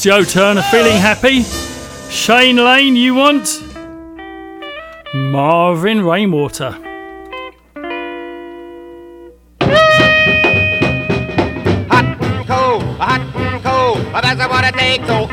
Joe Turner feeling happy. Shane Lane, you want? Marvin Rainwater. Hot and cold, hot and cold, that's what it takes. So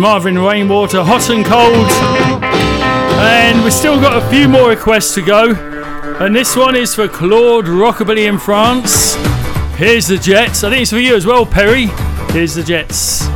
Marvin Rainwater, Hot and Cold. And we've still got a few more requests to go. And this one is for Claude Rockabilly in France. Here's the Jets. I think it's for you as well, Perry. Here's the Jets.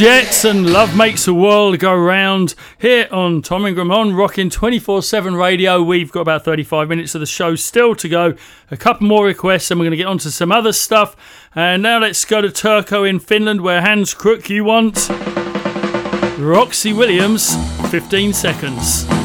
Jets and Love Makes the World Go Round here on Tom Ingram on Rocking 24 7 radio. We've got about 35 minutes of the show still to go. A couple more requests and we're going to get on to some other stuff. And now let's go to Turku in Finland where Hans Crook you want. Roxy Williams, 15 seconds.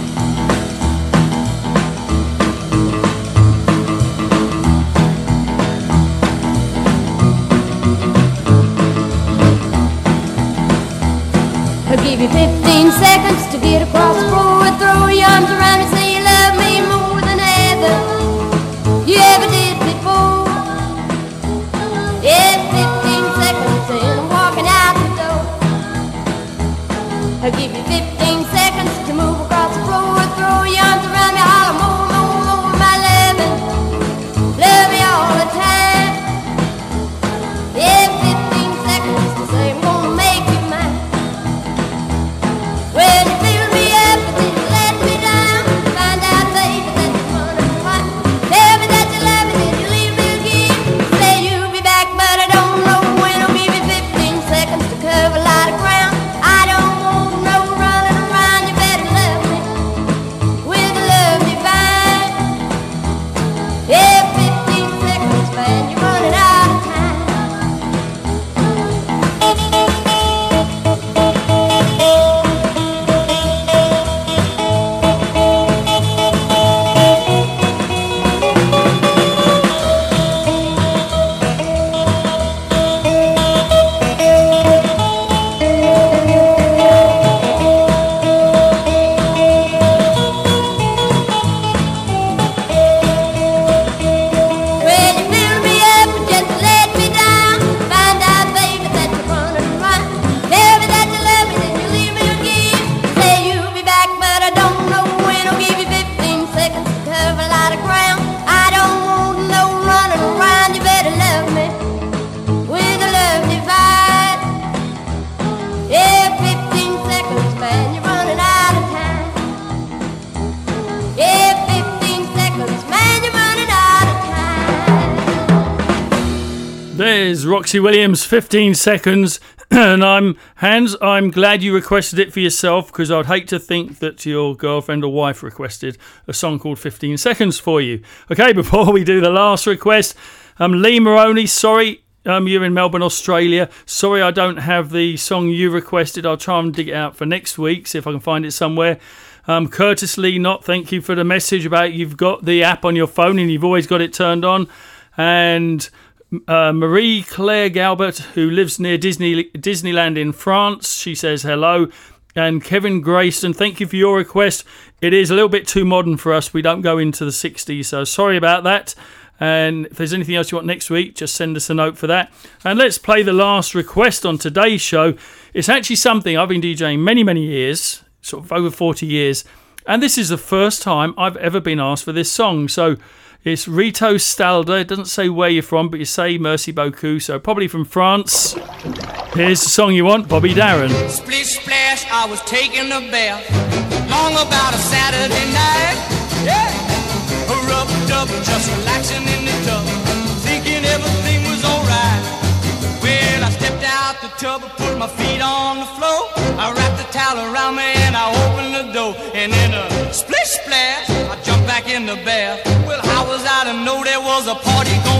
Roxy Williams, 15 seconds. [CLEARS THROAT] and I'm Hans. I'm glad you requested it for yourself because I'd hate to think that your girlfriend or wife requested a song called 15 Seconds for you. Okay, [LAUGHS] before we do the last request, um, Lee Maroney, sorry. Um, you're in Melbourne, Australia. Sorry, I don't have the song you requested. I'll try and dig it out for next week, see if I can find it somewhere. Um, Curtis Lee, not thank you for the message about you've got the app on your phone and you've always got it turned on. And uh, Marie Claire Galbert, who lives near Disney Disneyland in France, she says hello. And Kevin Grayson, thank you for your request. It is a little bit too modern for us. We don't go into the 60s, so sorry about that. And if there's anything else you want next week, just send us a note for that. And let's play the last request on today's show. It's actually something I've been DJing many, many years, sort of over 40 years. And this is the first time I've ever been asked for this song. So it's Rito Stalda. It doesn't say where you're from, but you say Merci beaucoup. So probably from France. Here's the song you want, Bobby Darin. Splish splash, I was taking a bath long about a Saturday night. Yeah, just relaxing in the tub, thinking everything was alright. Well, I stepped out the tub, put my feet on the floor, I wrapped the towel around me and I opened the door, and in a splish splash, I jumped back in the bath. Was a party going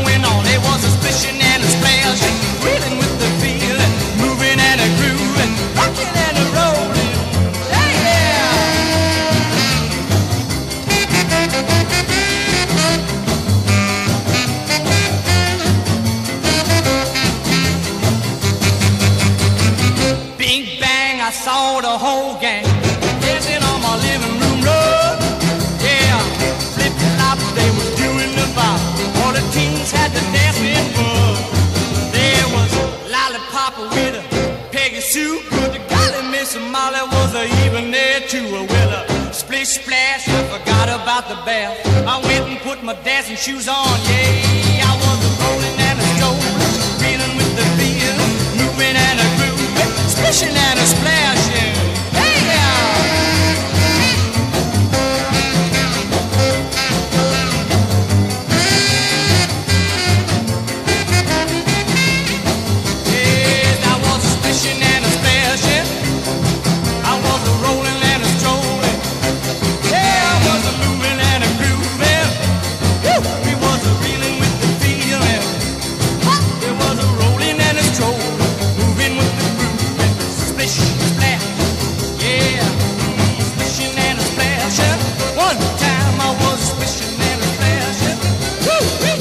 forgot about the bath. I went and put my dancing shoes on. Yeah, I was a rolling and a strolling, reeling with the feel, moving and a grooving, splishing and a splashing.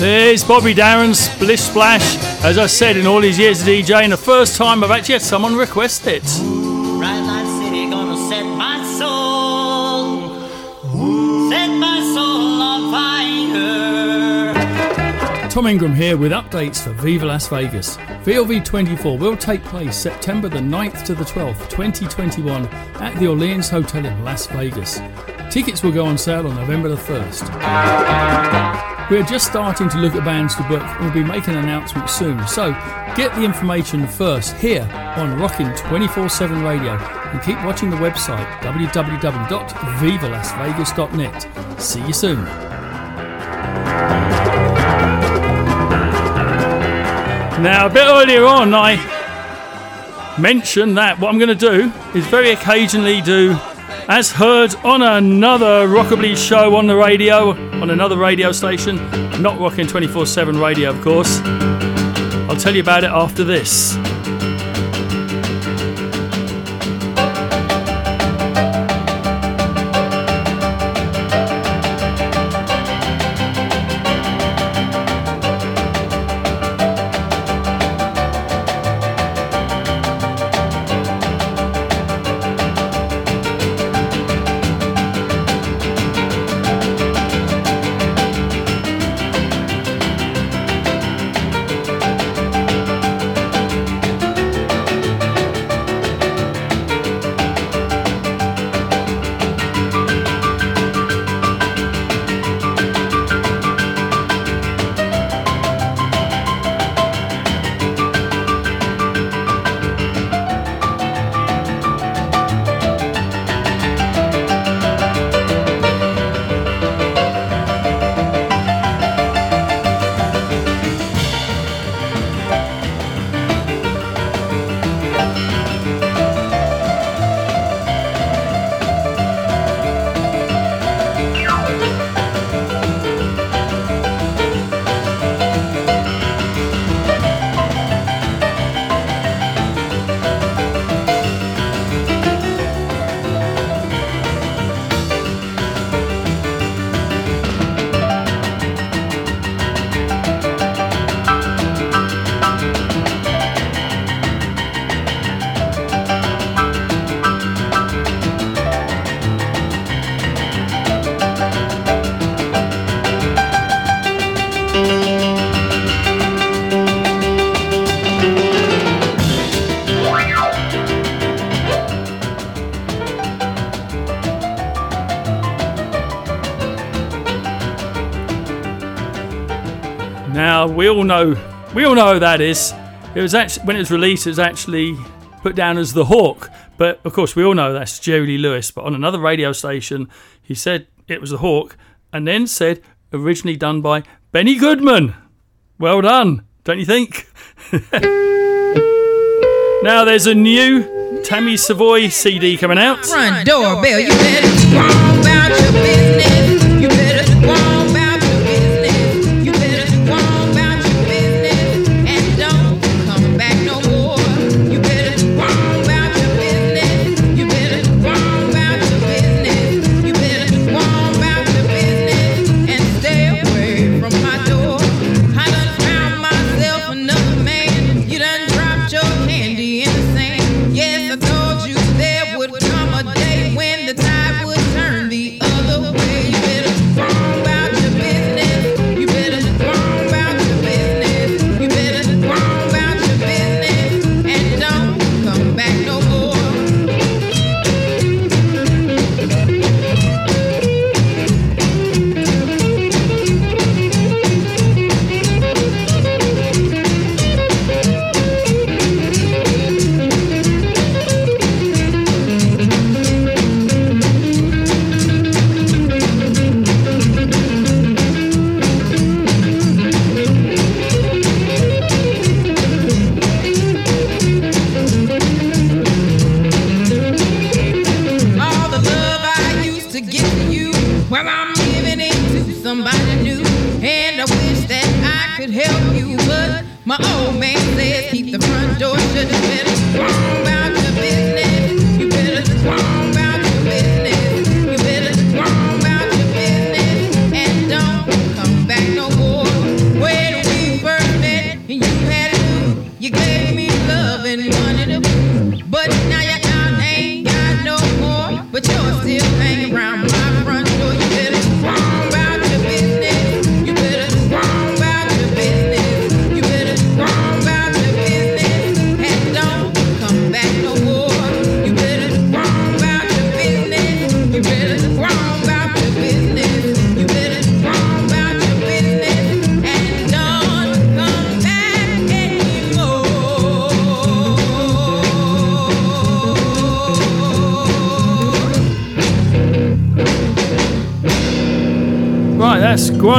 There's Bobby Darin, Splish Splash. As I said, in all his years of DJing, the first time I've actually had someone request it. Red light city gonna set my soul, set my soul on fire. Tom Ingram here with updates for Viva Las Vegas. VLV 24 will take place September the 9th to the 12th, 2021 at the Orleans Hotel in Las Vegas. Tickets will go on sale on November the 1st. We are just starting to look at bands to book and we'll be making an announcement soon. So get the information first here on Rockin' 24 7 Radio and keep watching the website www.vivalasvegas.net. See you soon. Now, a bit earlier on, I mentioned that what I'm going to do is very occasionally do, as heard on another Rockabilly show on the radio, on another radio station, not rocking 24 7 radio, of course. I'll tell you about it after this. That is. It was actually when it was released, it was actually put down as the Hawk. But of course, we all know that's Jerry Lewis. But on another radio station, he said it was the Hawk, and then said originally done by Benny Goodman. Well done, don't you think? [LAUGHS] now there's a new Tammy Savoy CD coming out. Front doorbell, you better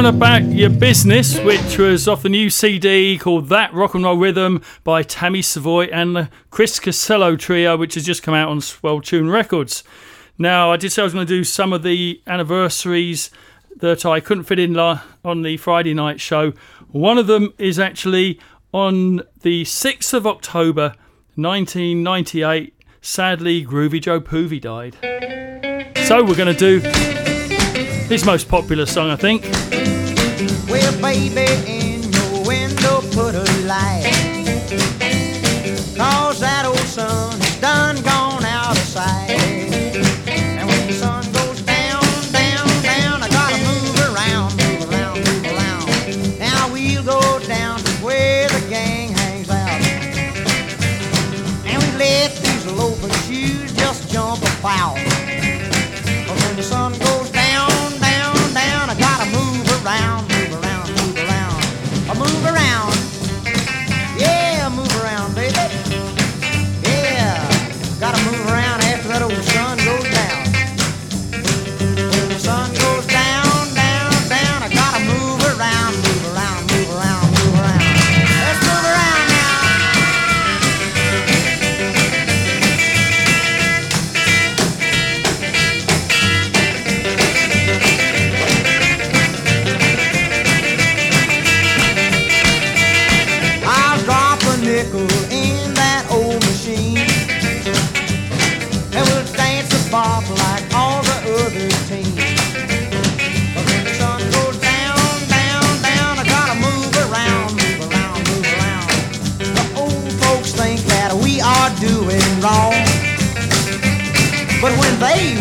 About Your Business, which was off the new CD called That Rock and Roll Rhythm by Tammy Savoy and the Chris Casello Trio, which has just come out on Swell Tune Records. Now, I did say I was going to do some of the anniversaries that I couldn't fit in on the Friday night show. One of them is actually on the 6th of October 1998. Sadly, Groovey Joe Poovey died. So we're going to do his most popular song, I think. Baby, in your window put a light. Cause that old sun is done gone out of sight. And when the sun goes down, down, down, I gotta move around, move around, move around. Now we'll go down to where the gang hangs out. And we let these loafers shoes just jump about.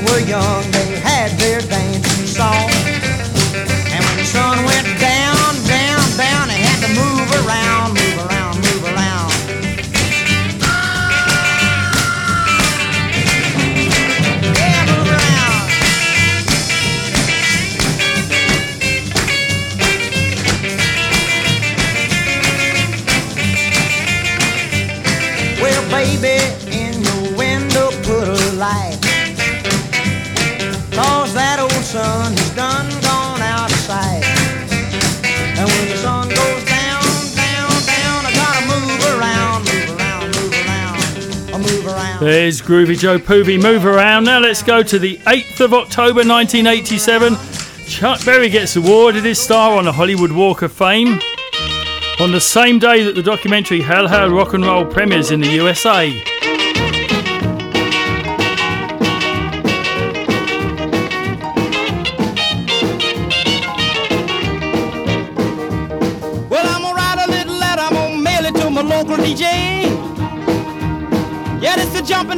Were young, There's Groovey Joe Poovey. Move around. Now let's go to the 8th of October 1987. Chuck Berry gets awarded his star on the Hollywood Walk of Fame. On the same day that the documentary Hail Hail Rock and Roll premieres in the USA.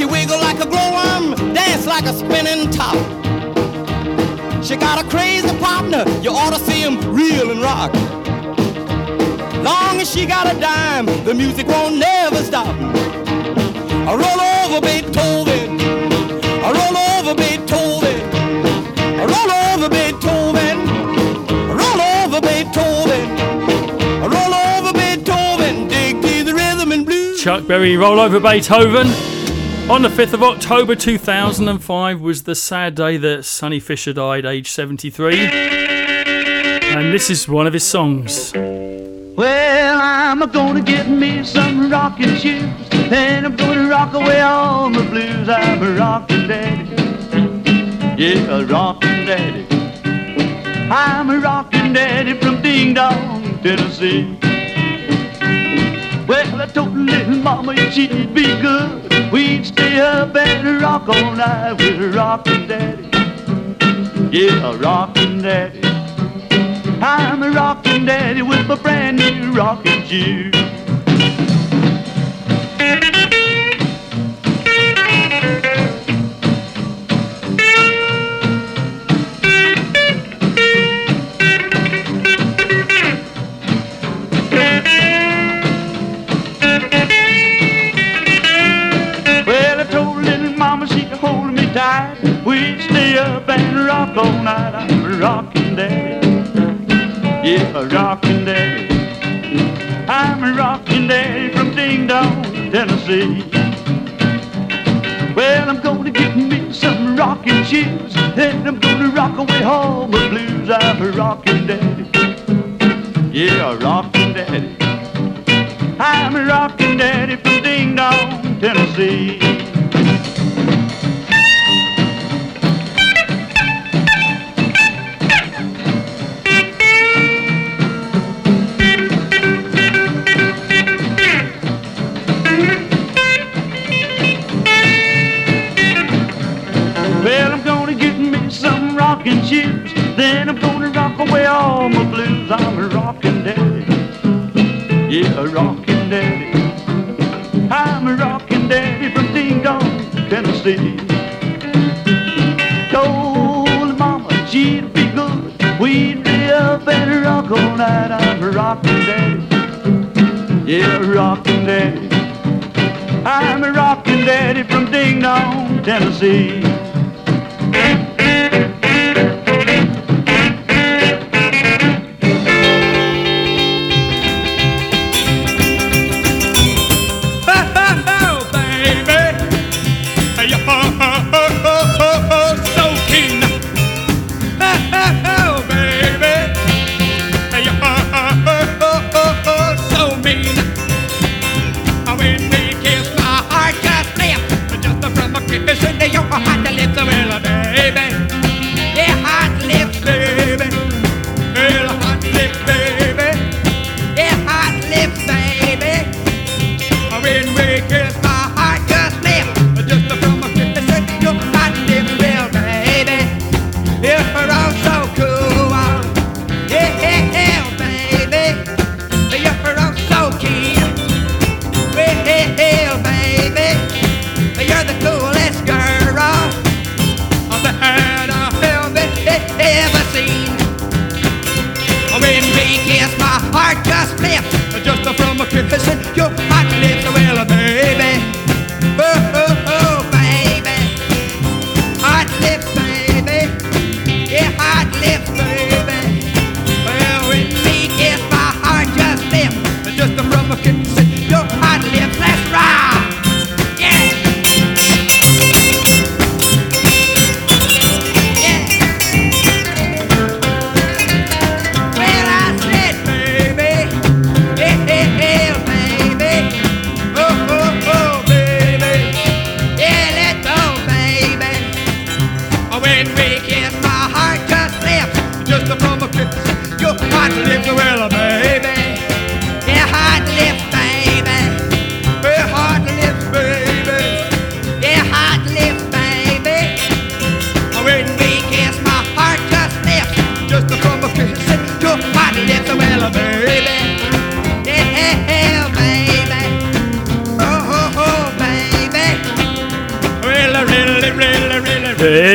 She wiggle like a glowworm, dance like a spinning top. She got a crazy partner, you ought to see him reel and rock. Long as she got a dime, the music won't never stop. I roll over Beethoven. I roll over Beethoven. I roll over Beethoven. I roll over Beethoven. I roll over Beethoven. Dig Berry Roll Over Beethoven. On the 5th of October 2005 was the sad day that Sonny Fisher died, aged 73. And this is one of his songs. Well, I'm gonna get me some rocking shoes, and I'm gonna rock away all my blues. I'm a rockin' daddy, yeah, a rockin' daddy. I'm a rockin' daddy from Ding Dong, Tennessee. Well, I told little mama she'd be good. Up and rock all night with a rockin' daddy, yeah, a rockin' daddy. I'm a rockin' daddy with my brand new rockin' shoes. Rock all night. I'm a rockin' daddy. Yeah, a rockin' daddy. I'm a rockin' daddy from Ding Dong, Tennessee. Well, I'm gonna get me some rockin' shoes, and I'm gonna rock away all my blues. I'm a rockin' daddy. Yeah, a rockin' daddy. I'm a rockin' daddy from Ding Dong, Tennessee. All my blues. I'm a rockin' daddy. Yeah, a rockin' daddy. I'm a rockin' daddy from Ding Dong, Tennessee. Told mama she'd be good. We'd be up and rock all night. I'm a rockin' daddy. Yeah, a rockin' daddy. I'm a rockin' daddy from Ding Dong, Tennessee.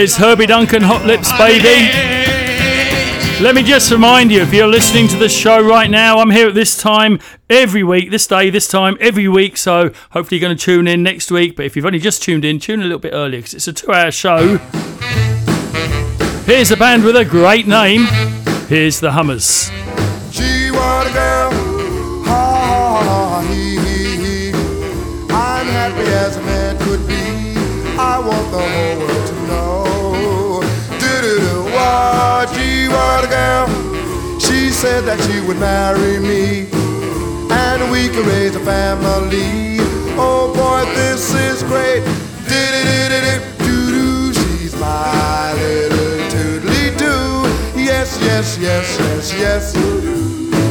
There's Herbie Duncan, Hot Lips Baby. Let me just remind you if you're listening to the show right now, I'm here at this time every week, this day, this time, every week. So hopefully you're going to tune in next week. But if you've only just tuned in, tune a little bit earlier because it's a two hour show. Here's a band with a great name. Here's the Hummers. Said that she would marry me, and we could raise a family. Oh boy, this is great. Do-do-do-do-do, she's my little toodly-doo. Yes, yes, yes, yes, yes.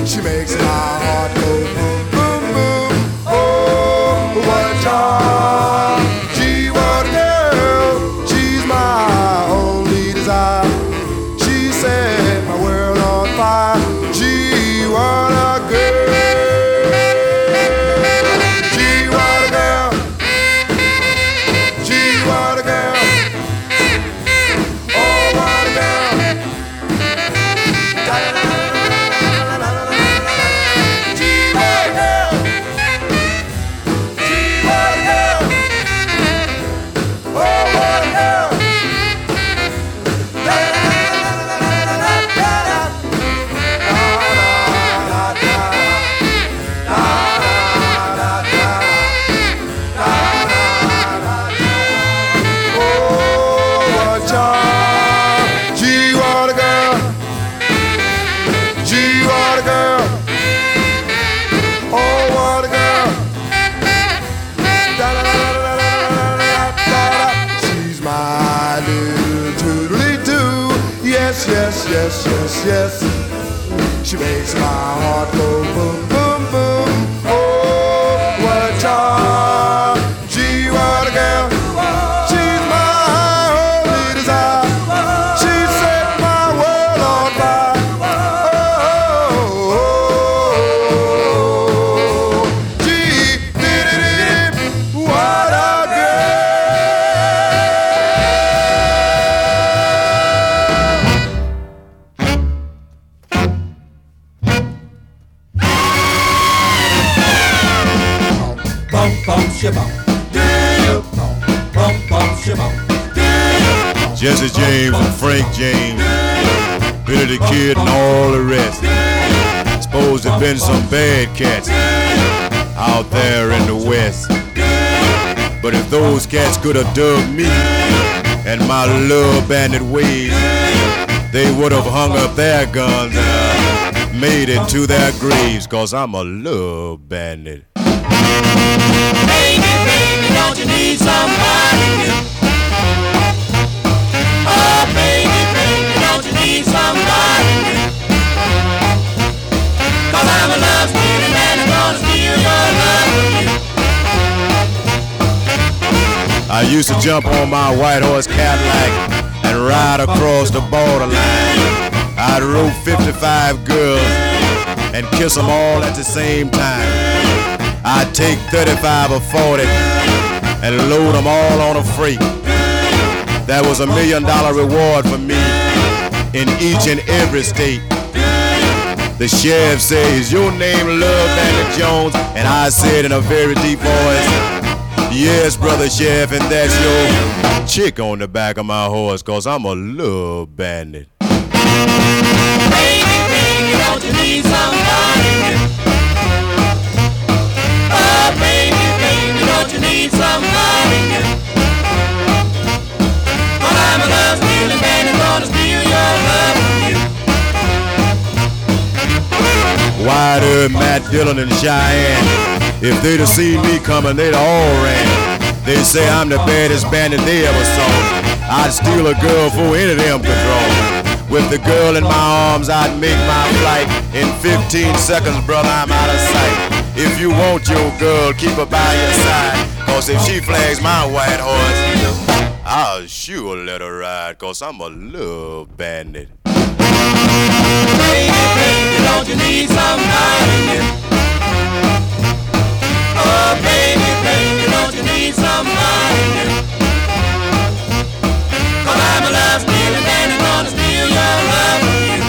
She makes my heart go boom. James and Frank James, Billy the Kid and all the rest. Suppose there been some bad cats out there in the West. But if those cats could have dug me and my love bandit ways, they would have hung up their guns and made it to their graves, cause I'm a love bandit. Baby, baby, don't you need somebody new? I used to jump on my white horse Cadillac and ride across the borderline. I'd rope 55 girls and kiss them all at the same time. I'd take 35 or 40 and load them all on a freight. That was a million dollar reward for me in each and every state. The sheriff says, your name Love Bandit Jones, and I said in a very deep voice, Yes, brother sheriff, and that's your chick on the back of my horse, cause I'm a love bandit. Baby, baby, don't you need somebody? Oh, baby, baby, don't you need somebody Wider, Matt Dillon, and Cheyenne. If they'd have seen me coming, they'd all ran. They say I'm the baddest bandit they ever saw. I'd steal a girl for any of them draw. With the girl in my arms, I'd make my flight. In 15 seconds, brother, I'm out of sight. If you want your girl, keep her by your side. Cause if she flags my white horse, I'll sure let her ride. Cause I'm a love bandit. Baby, baby, don't you need somebody new? Oh, baby, baby, don't you need somebody new? Cause I'm a love stealing and gonna steal your love from you.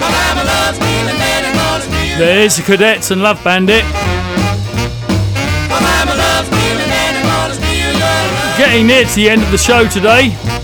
I'm a love stealing and gonna steal There's the Cadets and Love Bandit. Getting near to the end of the show today.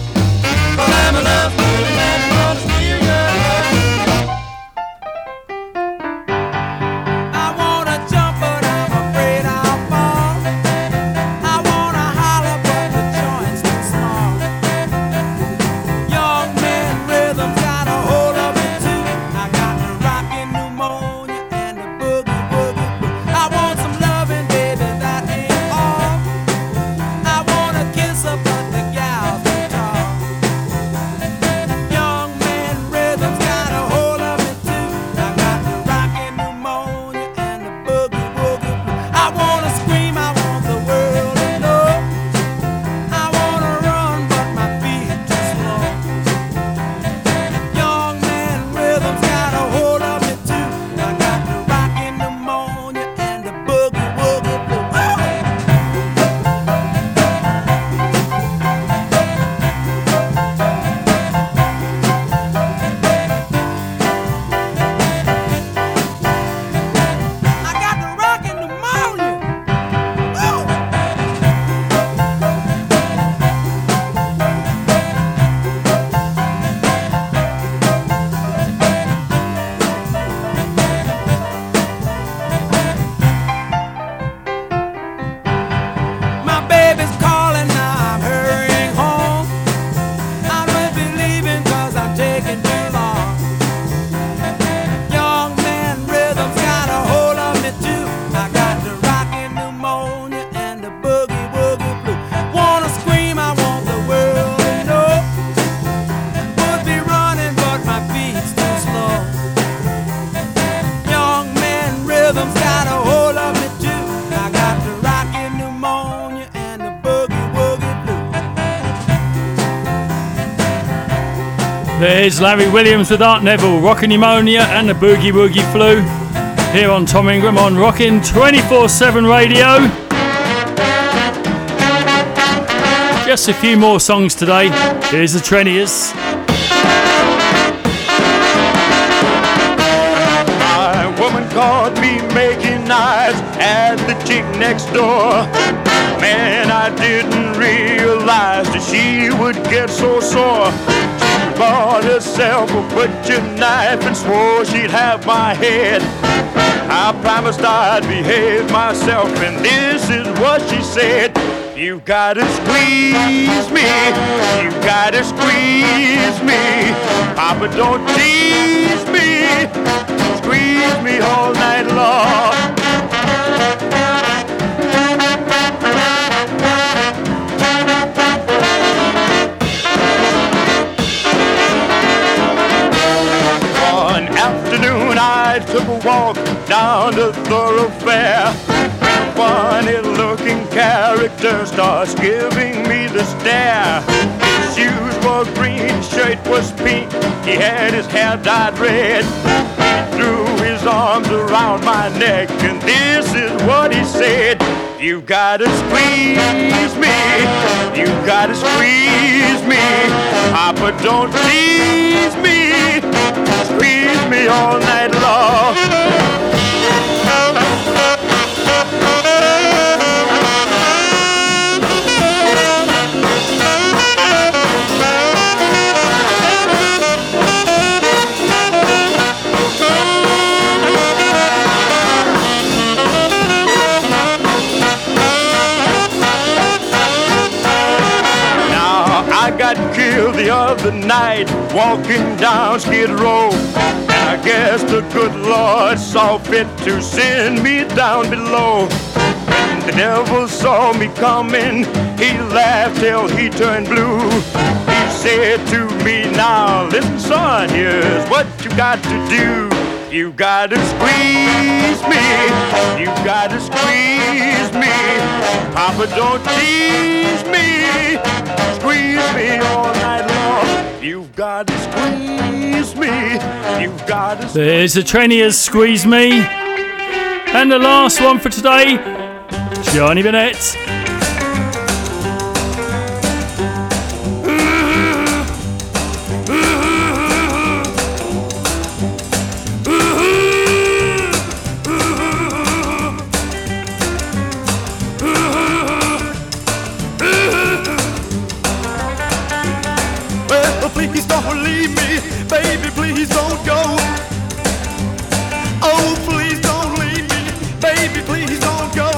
There's Larry Williams with Art Neville, Rockin' Pneumonia and the Boogie Woogie Flu. Here on Tom Ingram on Rockin' 24 7 radio. Just a few more songs today. Here's the Treniers. My woman caught me making eyes at the chick next door. Man, I didn't realize that she would get so sore. Bought herself a butcher knife and swore she'd have my head. I promised I'd behave myself, and this is what she said. You gotta squeeze me, you gotta squeeze me. Papa, don't tease me, squeeze me all night long. I took a walk down the thoroughfare. Funny looking character starts giving me the stare. His shoes were green, shirt was pink, he had his hair dyed red. He threw his arms around my neck, and this is what he said. You gotta squeeze me, you gotta squeeze me. Papa, don't tease me, squeeze me all night long. Night walking down Skid Row. And I guess the good Lord saw fit to send me down below. When the devil saw me coming, he laughed till he turned blue. He said to me, Now listen, son, here's what you got to do. You gotta squeeze me, you gotta squeeze me. Papa, don't tease me, squeeze me all night long. You've gotta squeeze me, you've gotta There's the Treniers Squeeze Me. And the last one for today, Johnny Burnette. Please don't go. Oh, please don't leave me, baby, please don't go.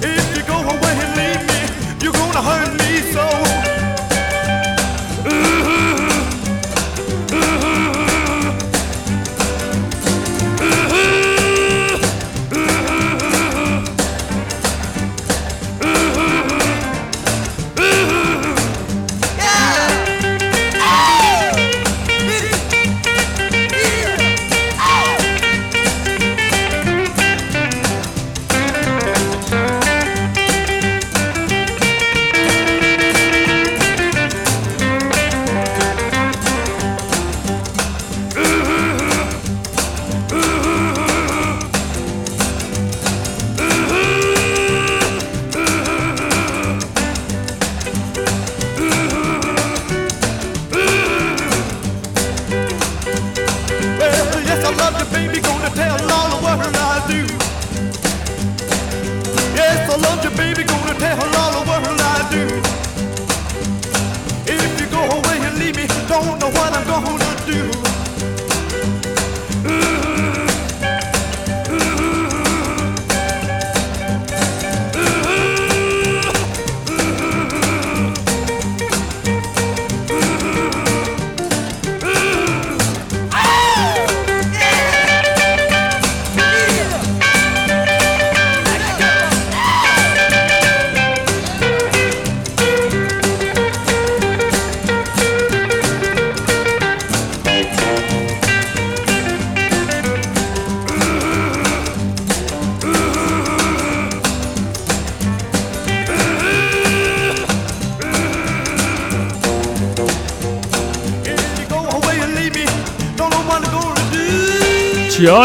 If you go away and leave me, you're gonna hurt me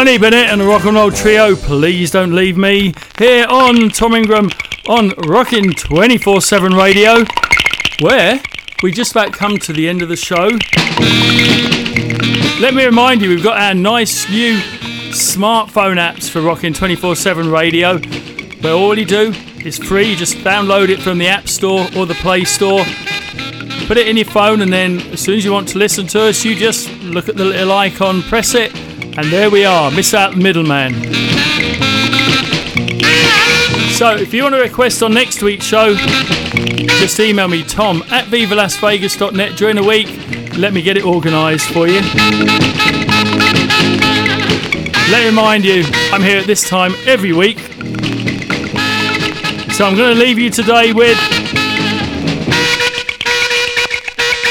Johnny Burnette and the Rock and Roll Trio, Please Don't Leave Me, here on Tom Ingram on Rockin' 24 7 Radio, where we just about come to the end of the show. Let me remind you, we've got our nice new smartphone apps for Rockin' 24 7 Radio, where all you do is free, you just download it from the App Store or the Play Store. Put it in your phone, and then as soon as you want to listen to us, you just look at the little icon, press it, and there we are. Miss out middleman. So, if you want to request on next week's show, just email me tom at vivalasvegas.net during the week. Let me get it organised for you. Let me remind you, I'm here at this time every week. So I'm going to leave you today with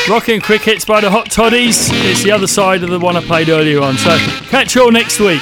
Rockin' Crickets by the Hot Toddies. It's the other side of the one I played earlier on. So catch you all next week.